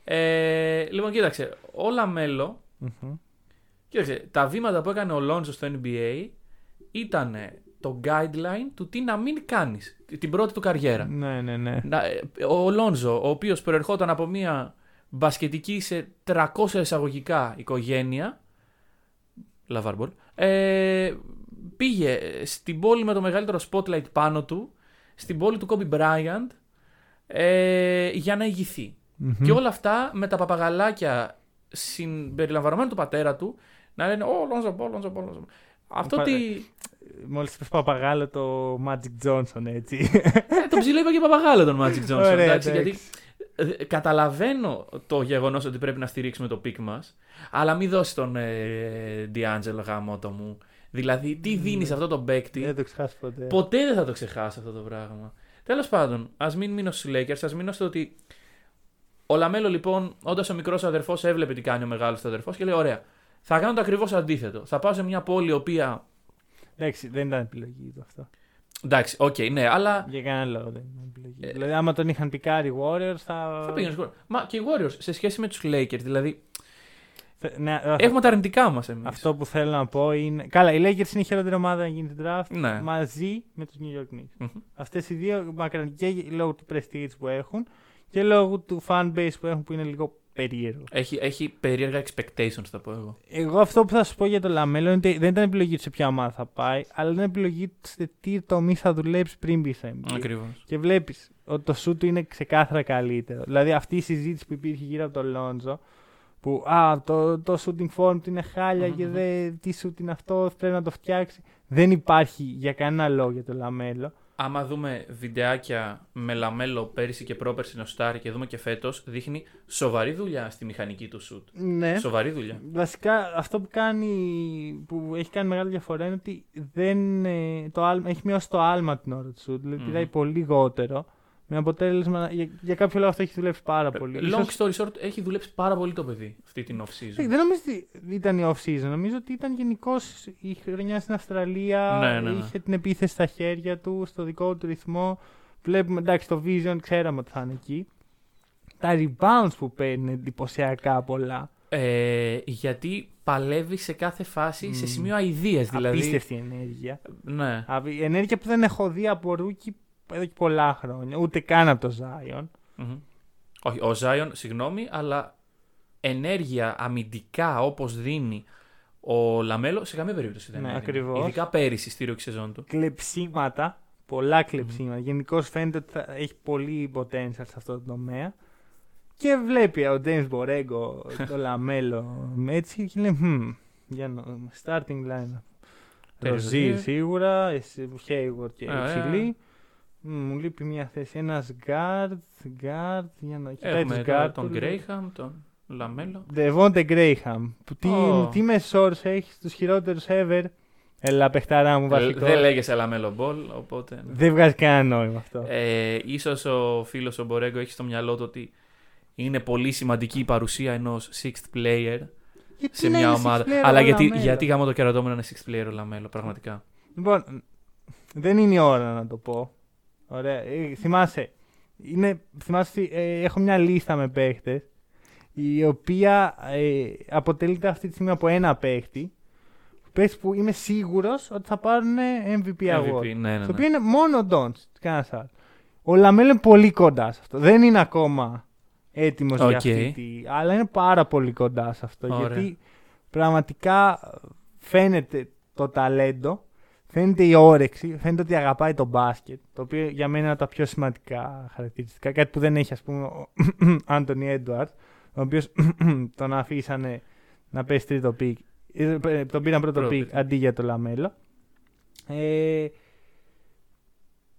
Ε, λοιπόν, κοίταξε. Όλα μέλο. Μμμ. Κοίταξε, τα βήματα που έκανε ο Λόντζο στο NBA ήταν το guideline του τι να μην κάνεις την πρώτη του καριέρα. Ναι, ναι, ναι. Να, ε, ο Lonzo, ο οποίος προερχόταν από μια μπασκετική σε 300 εισαγωγικά οικογένεια. LaVar Ball. Ε, πήγε στην πόλη με το μεγαλύτερο spotlight πάνω του, στην πόλη του Kobe Bryant, ε, για να ηγηθεί. Μμμ. Και όλα αυτά με τα παπαγαλάκια συμπεριλαμβανομένου του πατέρα του να λένε Ω, Lonzo Ball, Lonzo Ball. Lonzo Ball». Αυτό Πα- τι. Μόλις είπε παπαγάλο το Magic Johnson, έτσι. Ε, τον ψηλό είπα και παπαγάλο τον Magic Johnson. Ωραία, εντάξει, εντάξει. γιατί ε, καταλαβαίνω το γεγονός ότι πρέπει να στηρίξουμε το pick μας, αλλά μην δώσεις τον ε, D'Angelo γαμώτο μου. Δηλαδή, τι δίνεις σε αυτό το παίκτη, Δεν το ξεχάσει ποτέ. ποτέ δεν θα το ξεχάσει αυτό το πράγμα. Τέλος πάντων, ας μην μείνω στους Lakers, ας μείνω στο ότι ο LaMelo λοιπόν, όντας ο μικρός αδερφός, έβλεπε τι κάνει ο μεγάλος αδερφός και λέει: Ωραία, θα κάνω το ακριβώς αντίθετο. Θα πάω σε μια πόλη η οποία. Εντάξει, δεν ήταν επιλογή του αυτό. Εντάξει, οκ, ναι, αλλά. Για κανένα λόγο δεν ήταν επιλογή. Ε, δηλαδή, άμα τον είχαν πικάρει οι Warriors, θα. Θα πήγαινε σκορ. Μα και οι Warriors σε σχέση με τους Lakers, δηλαδή. Θε- Ναι, α- Έχουμε τα αρνητικά μας εμείς. Αυτό που θέλω να πω είναι. Καλά, οι Lakers είναι η χειρότερη ομάδα να γίνεις draft Ναι. μαζί με τους New York Knicks. Μμμ. Αυτές οι δύο μακράν και λόγω του prestige που έχουν και λόγω του fan base που έχουν που είναι λίγο περίεργο. Έχει, έχει περίεργα expectations, θα πω εγώ. Εγώ αυτό που θα σου πω για το LaMelo είναι ότι δεν ήταν επιλογή του σε ποια ομάδα θα πάει, αλλά ήταν επιλογή του σε τι τομέα θα δουλέψει πριν μπει στο NBA. Ακριβώς. Και βλέπεις ότι το σουτ του είναι ξεκάθαρα καλύτερο. Δηλαδή αυτή η συζήτηση που υπήρχε γύρω από τον Lonzo, που α, το, το shooting form του είναι χάλια και Μμμ. δε, τι σουτ είναι αυτό, πρέπει να το φτιάξει. Δεν υπάρχει για κανένα λόγο για το LaMelo. Άμα δούμε βιντεάκια με λαμέλο πέρυσι και πρόπερσι Νοστάρι και δούμε και φέτος, δείχνει σοβαρή δουλειά στη μηχανική του σουτ. Ναι. Σοβαρή δουλειά. Βασικά αυτό που κάνει, που έχει κάνει μεγάλη διαφορά είναι ότι δεν, ε, το άλμα, έχει μειώσει το άλμα την ώρα του σουτ. Δηλαδή Μμμ. πηδάει πολύ λιγότερο. Με αποτέλεσμα, να- για, για κάποιο λόγο αυτό έχει δουλέψει πάρα πολύ. Long Ίσως- story short, έχει δουλέψει πάρα πολύ το παιδί αυτή την off Ε, season. Δεν νομίζω ότι ήταν η off-season. Νομίζω ότι ήταν γενικώς η χρονιά στην Αυστραλία. Ναι, ναι, ναι. Είχε την επίθεση στα χέρια του, στο δικό του ρυθμό. Βλέπουμε, εντάξει, το Vision ξέραμε ότι θα είναι εκεί. Τα rebounds που παίρνει εντυπωσιακά πολλά. Ε, γιατί παλεύει σε κάθε φάση σε Μμμ. σημείο αηδίας. Δηλαδή. Απίστευτη ενέργεια. Ναι. Απ- Ενέργεια που δεν έχω δει από rookie εδώ και πολλά χρόνια. Ούτε καν από το Zion. Μμμ. Όχι, ο Zion, συγγνώμη, αλλά ενέργεια αμυντικά όπως δίνει ο LaMelo σε καμία περίπτωση δεν Ναι, έδινε. ακριβώς. Ειδικά πέρυσι στη ρούκη σεζόν του. Κλεψίματα. Πολλά κλεψίματα. Γενικώς φαίνεται ότι θα έχει πολύ potential σε αυτό το τομέα. Και βλέπει ο James Borrego το (laughs) λαμέλο έτσι και λέει «Μμμ, για να starting line. Terzier. Ροζίρ σίγουρα, Hayward και Ωραία. υψηλή. Μμ, Μου λείπει μια θέση. Ένας guard, guard, για να κοιτάει Έχουμε τους τώρα guard. τον τους. Γκρέιχαμ, τον Λαμέλο. Devonte Graham. Που Τι, Ω. τι μεσόρους έχει, τους χειρότερους ever. Έλα, παιχταρά μου Δεν βασικό. δεν λέγεσαι Λαμέλο Ball, οπότε. ναι. Δεν βγάζει κανένα νόημα αυτό. Ε, ίσως ο φίλος ο Μπορέγκο έχει στο μυαλό του ότι είναι πολύ σημαντική η παρουσία ενός sixth player Γιατί σε να μια είναι ομάδα. six player Αλλά ο γιατί, Λαμέλο; γιατί γάμο το κερατό μου να είναι sixth player ο Λαμέλο, πραγματικά. Λοιπόν, δεν είναι η ώρα να το πω. Ωραία. Ε, θυμάσαι, είναι, θυμάσαι ότι, ε, έχω μια λίστα με παίχτες η οποία ε, αποτελείται αυτή τη στιγμή από ένα παίχτη παίχτες που είμαι σίγουρος ότι θα πάρουν MVP award. MVP, ναι, ναι, Το ναι. οποίο είναι μόνο ο Ντόντσιτς. Κανένα άλλο. Ο Λαμέλο είναι πολύ κοντά σε αυτό. Δεν είναι ακόμα έτοιμος για Οκ. αυτή τη. Αλλά είναι πάρα πολύ κοντά σε αυτό. Ωραία. Γιατί πραγματικά φαίνεται το ταλέντο, φαίνεται η όρεξη, φαίνεται ότι αγαπάει το μπάσκετ. Το οποίο για μένα είναι από τα πιο σημαντικά χαρακτηριστικά. Κάτι που δεν έχει, ας πούμε, ο (clears throat) Άντωνι Έντουαρντς, ο οποίος (clears throat) τον αφήσανε να πέσει τρίτο pick. Ε, Τον πήραν πρώτο Πρώτο pick pick. αντί για το Λαμέλο. Ε,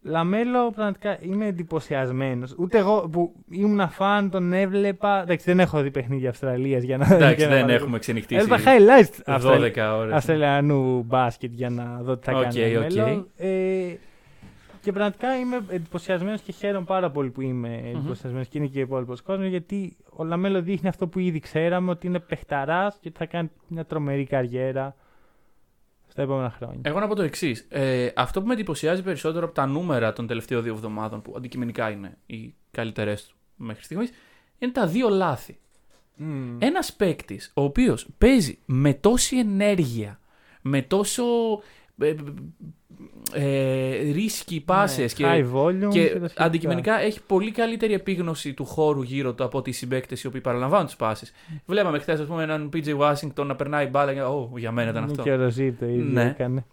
Λαμέλο, πραγματικά είμαι εντυπωσιασμένος. Ούτε εγώ που ήμουν φαν, τον έβλεπα. Εντάξει, δεν έχω δει παιχνίδια Αυστραλίας για να. Εντάξει, για να δεν παρακολουθήσω. έχουμε ξενυχτήσει Έβλεπα highlights 12 Αυστραλ... ώρες. Αυστραλιανού μπάσκετ για να δω τι θα Οκ, κάνει. ο οκ. Λαμέλο. Ε, και πραγματικά είμαι εντυπωσιασμένος και χαίρομαι πάρα πολύ που είμαι εντυπωσιασμένος και είναι και ο υπόλοιπος κόσμος γιατί ο Λαμέλο δείχνει αυτό που ήδη ξέραμε ότι είναι παιχταράς και ότι θα κάνει μια τρομερή καριέρα στα επόμενα χρόνια. Εγώ να πω το εξής. Ε, αυτό που με εντυπωσιάζει περισσότερο από τα νούμερα των τελευταίων δύο εβδομάδων, που αντικειμενικά είναι οι καλύτερές του μέχρι στιγμής, είναι τα δύο λάθη. Μμμ. Ένας παίκτης ο οποίος παίζει με τόση ενέργεια, με τόσο ε, ε, ρίσκι πάσες Ναι, και, high volume και τα σχετικά. αντικειμενικά έχει πολύ καλύτερη επίγνωση του χώρου γύρω του από ότι οι συμπαίκτες οι οποίοι παραλαμβάνουν τις πάσει. Βλέπαμε χθες, ας πούμε, έναν PJ Washington να περνάει μπάλα και. Ω, για μένα ήταν Είναι αυτό. Και ο Ροζί το ίδιο Ναι. έκανε.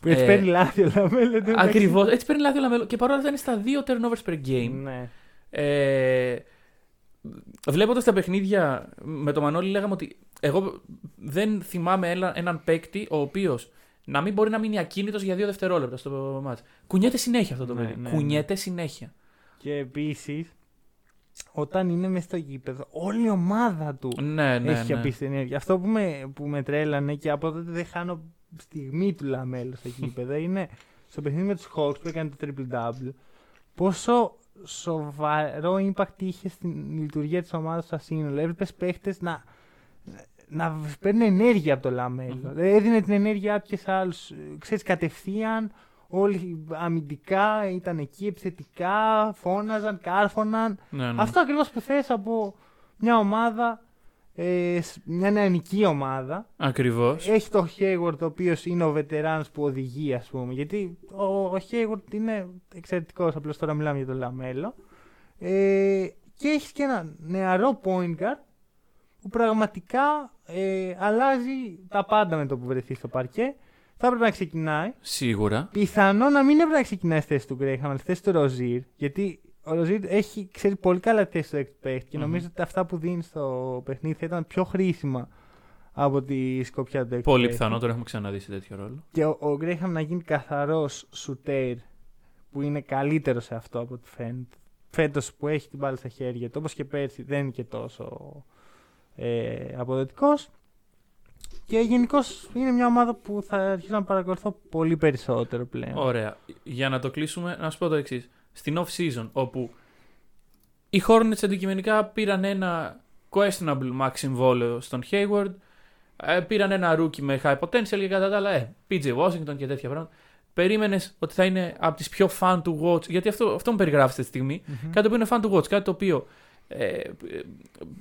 Που έτσι Ε, παίρνει λάθη ο Λαμέλο. εν τω μεταξύ. Ακριβώς. Έτσι παίρνει λάθη ο Λαμέλο. Και παρόλα αυτά είναι στα δύο turnovers per game. Ναι. Ε, Βλέποντας τα παιχνίδια με τον Μανώλη, λέγαμε ότι εγώ δεν θυμάμαι ένα, έναν παίκτη ο οποίος να μην μπορεί να μείνει ακίνητος για δύο δευτερόλεπτα στο ματς. Κουνιέται συνέχεια αυτό το Ναι, παιδί. ναι, Κουνιέται συνέχεια. Και επίσης, όταν είναι μέσα στο γήπεδο, όλη η ομάδα του Ναι, ναι. έχει ναι. απίστευτη ενέργεια. Αυτό που με, που με τρέλανε και από τότε δεν χάνω στιγμή του Λαμέλο στο γήπεδο είναι στο παιχνίδι με τους Hawks που έκανε το triple double. Πόσο σοβαρό impact είχε στην λειτουργία της ομάδας στο σύνολο. Έβλεπε παίχτες να, να παίρνουν ενέργεια από το Λαμέλο Έδινε την ενέργειά του και σε άλλους. Ξέρεις, κατευθείαν όλοι αμυντικά ήταν εκεί, επιθετικά, φώναζαν, κάρφωναν. Ναι, ναι. Αυτό ακριβώς που θες από μια ομάδα, ε, σ- μια νεανική ομάδα. Ακριβώς. Έχει το Hayward, ο οποίος είναι ο βετεράνος που οδηγεί, ας πούμε. Γιατί ο, ο Hayward είναι εξαιρετικός, απλώς τώρα μιλάμε για τον Λαμέλο. Ε, και έχεις και ένα νεαρό point guard που πραγματικά ε, αλλάζει τα πάντα με το που βρεθεί στο παρκέ. Θα έπρεπε να ξεκινάει. Σίγουρα. Πιθανό να μην έπρεπε να ξεκινάει στη θέση του Γκρέιχαμ, αλλά στη θέση του Ροζίρ. Γιατί ο Ροζίρ έχει ξέρει πολύ καλά τη θέση του έξι παίχτη και Μμμ. νομίζω ότι αυτά που δίνει στο παιχνίδι θα ήταν πιο χρήσιμα από τη σκοπιά του έξι Πολύ παίχτη. πιθανό, τώρα έχουμε ξαναδεί σε τέτοιο ρόλο. Και ο, ο Γκρέιχαμ να γίνει καθαρός σουτέρ που είναι καλύτερο σε αυτό από ό,τι φαίνεται. Φέτος που έχει την μπάλα στα χέρια του, όπως και πέρσι, δεν είναι και τόσο ε, αποδοτικός. Και γενικώς είναι μια ομάδα που θα αρχίσω να παρακολουθώ πολύ περισσότερο πλέον. Ωραία. Για να το κλείσουμε, να σου πω το εξής. Στην off season, όπου οι Hornets αντικειμενικά πήραν ένα questionable max συμβόλαιο στον Hayward, ε, πήραν ένα rookie με high potential και κατά τα άλλα, ε, PJ Washington και τέτοια πράγματα. Περίμενες ότι θα είναι από τις πιο fun to watch, γιατί αυτό, αυτό μου περιγράφεις αυτή τη στιγμή. Μμμ. Κάτι που είναι fun to watch, κάτι το οποίο ε, ε,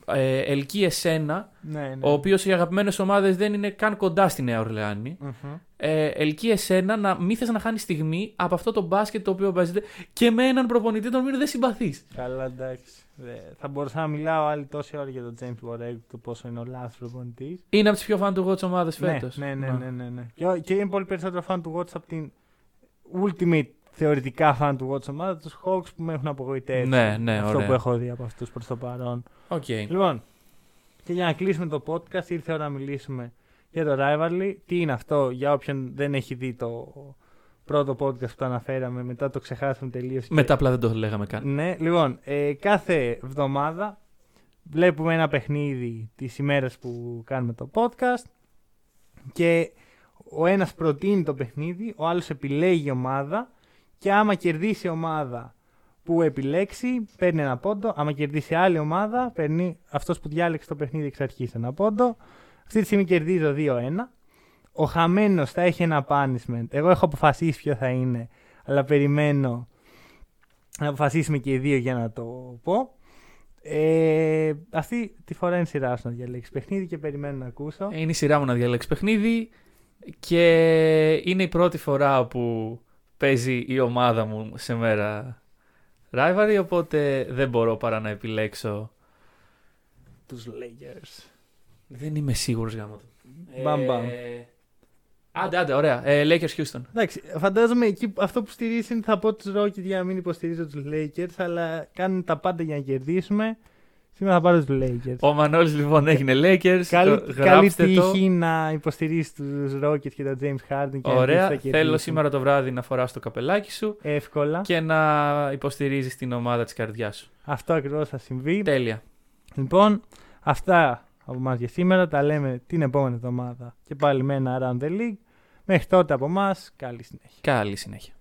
ε, ελκύει εσένα, Ναι, ναι. ο οποίος οι αγαπημένες ομάδες δεν είναι καν κοντά στη Νέα Ορλεάνη. Μμμ. Ε, ελκύει εσένα να μην θες να χάνεις στιγμή από αυτό το μπάσκετ το οποίο παίζεται και με έναν προπονητή τον οποίο δεν συμπαθείς. Καλά, εντάξει. Δε- Θα μπορούσα να μιλάω άλλη τόση ώρα για τον James Borrego, το πόσο είναι ο λάθος προπονητής. Είναι από τις πιο φαν του watch ομάδες φέτος. Ναι, ναι, ναι, ναι, ναι. Και, και είναι πολύ περισσότερο fan του Watch από την ultimate θεωρητικά fan του Watch ομάδα, τους Hawks που με έχουν απογοητεύσει. Ναι, ναι, Αυτό ωραία. που έχω δει από αυτούς προς το παρόν. Οκ. Λοιπόν, και για να κλείσουμε το podcast, ήρθε η ώρα να μιλήσουμε για το Rivalry. Τι είναι αυτό, για όποιον δεν έχει δει το πρώτο podcast που το αναφέραμε, μετά το ξεχάσαμε τελείως. Μετά απλά δεν το λέγαμε καν. Ναι, λοιπόν, ε, κάθε εβδομάδα βλέπουμε ένα παιχνίδι τις ημέρες που κάνουμε το podcast και ο ένας προτείνει το παιχνίδι, ο άλλος επιλέγει ομάδα και άμα κερδίσει η ομάδα που επιλέξει παίρνει ένα πόντο, άμα κερδίσει άλλη ομάδα παίρνει αυτός που διάλεξε το παιχνίδι εξ αρχής ένα πόντο. Αυτή τη στιγμή κερδίζω 2-1. Ο χαμένος θα έχει ένα punishment. Εγώ έχω αποφασίσει ποιο θα είναι, αλλά περιμένω να αποφασίσουμε και οι δύο για να το πω. Ε, αυτή τη φορά είναι σειρά σου να διαλέξεις παιχνίδι και περιμένω να ακούσω. Είναι η σειρά μου να διαλέξεις παιχνίδι και είναι η πρώτη φορά που παίζει η ομάδα μου σε μέρα rivalry, οπότε δεν μπορώ παρά να επιλέξω. Τους Lakers. Δεν είμαι σίγουρος γάμο του. Μπαμ, μπαμ. Ε, Άντε, άντε, ωραία. Ε, Lakers Houston. Εντάξει, φαντάζομαι εκεί αυτό που στηρίζεις είναι θα πω τους Rockets για να μην υποστηρίζω τους Lakers, αλλά κάνουν τα πάντα για να κερδίσουμε. Σήμερα θα πάρω τους Lakers. Ο Μανώλης λοιπόν έγινε Lakers. Καλή, το- καλή γράψτε το. τύχη να υποστηρίζεις τους Rockets και τον James Harden. Και να Ωραία. δεις τι θα Θέλω κερδίσουν. σήμερα το βράδυ να φοράς το καπελάκι σου Εύκολα. και να υποστηρίζεις την ομάδα της καρδιάς σου. Αυτό ακριβώς θα συμβεί. Τέλεια. Λοιπόν, αυτά από εμά για σήμερα. Τα λέμε την επόμενη εβδομάδα και πάλι με ένα Around the League. Μέχρι τότε από εμά, καλή συνέχεια. Καλή συνέχεια.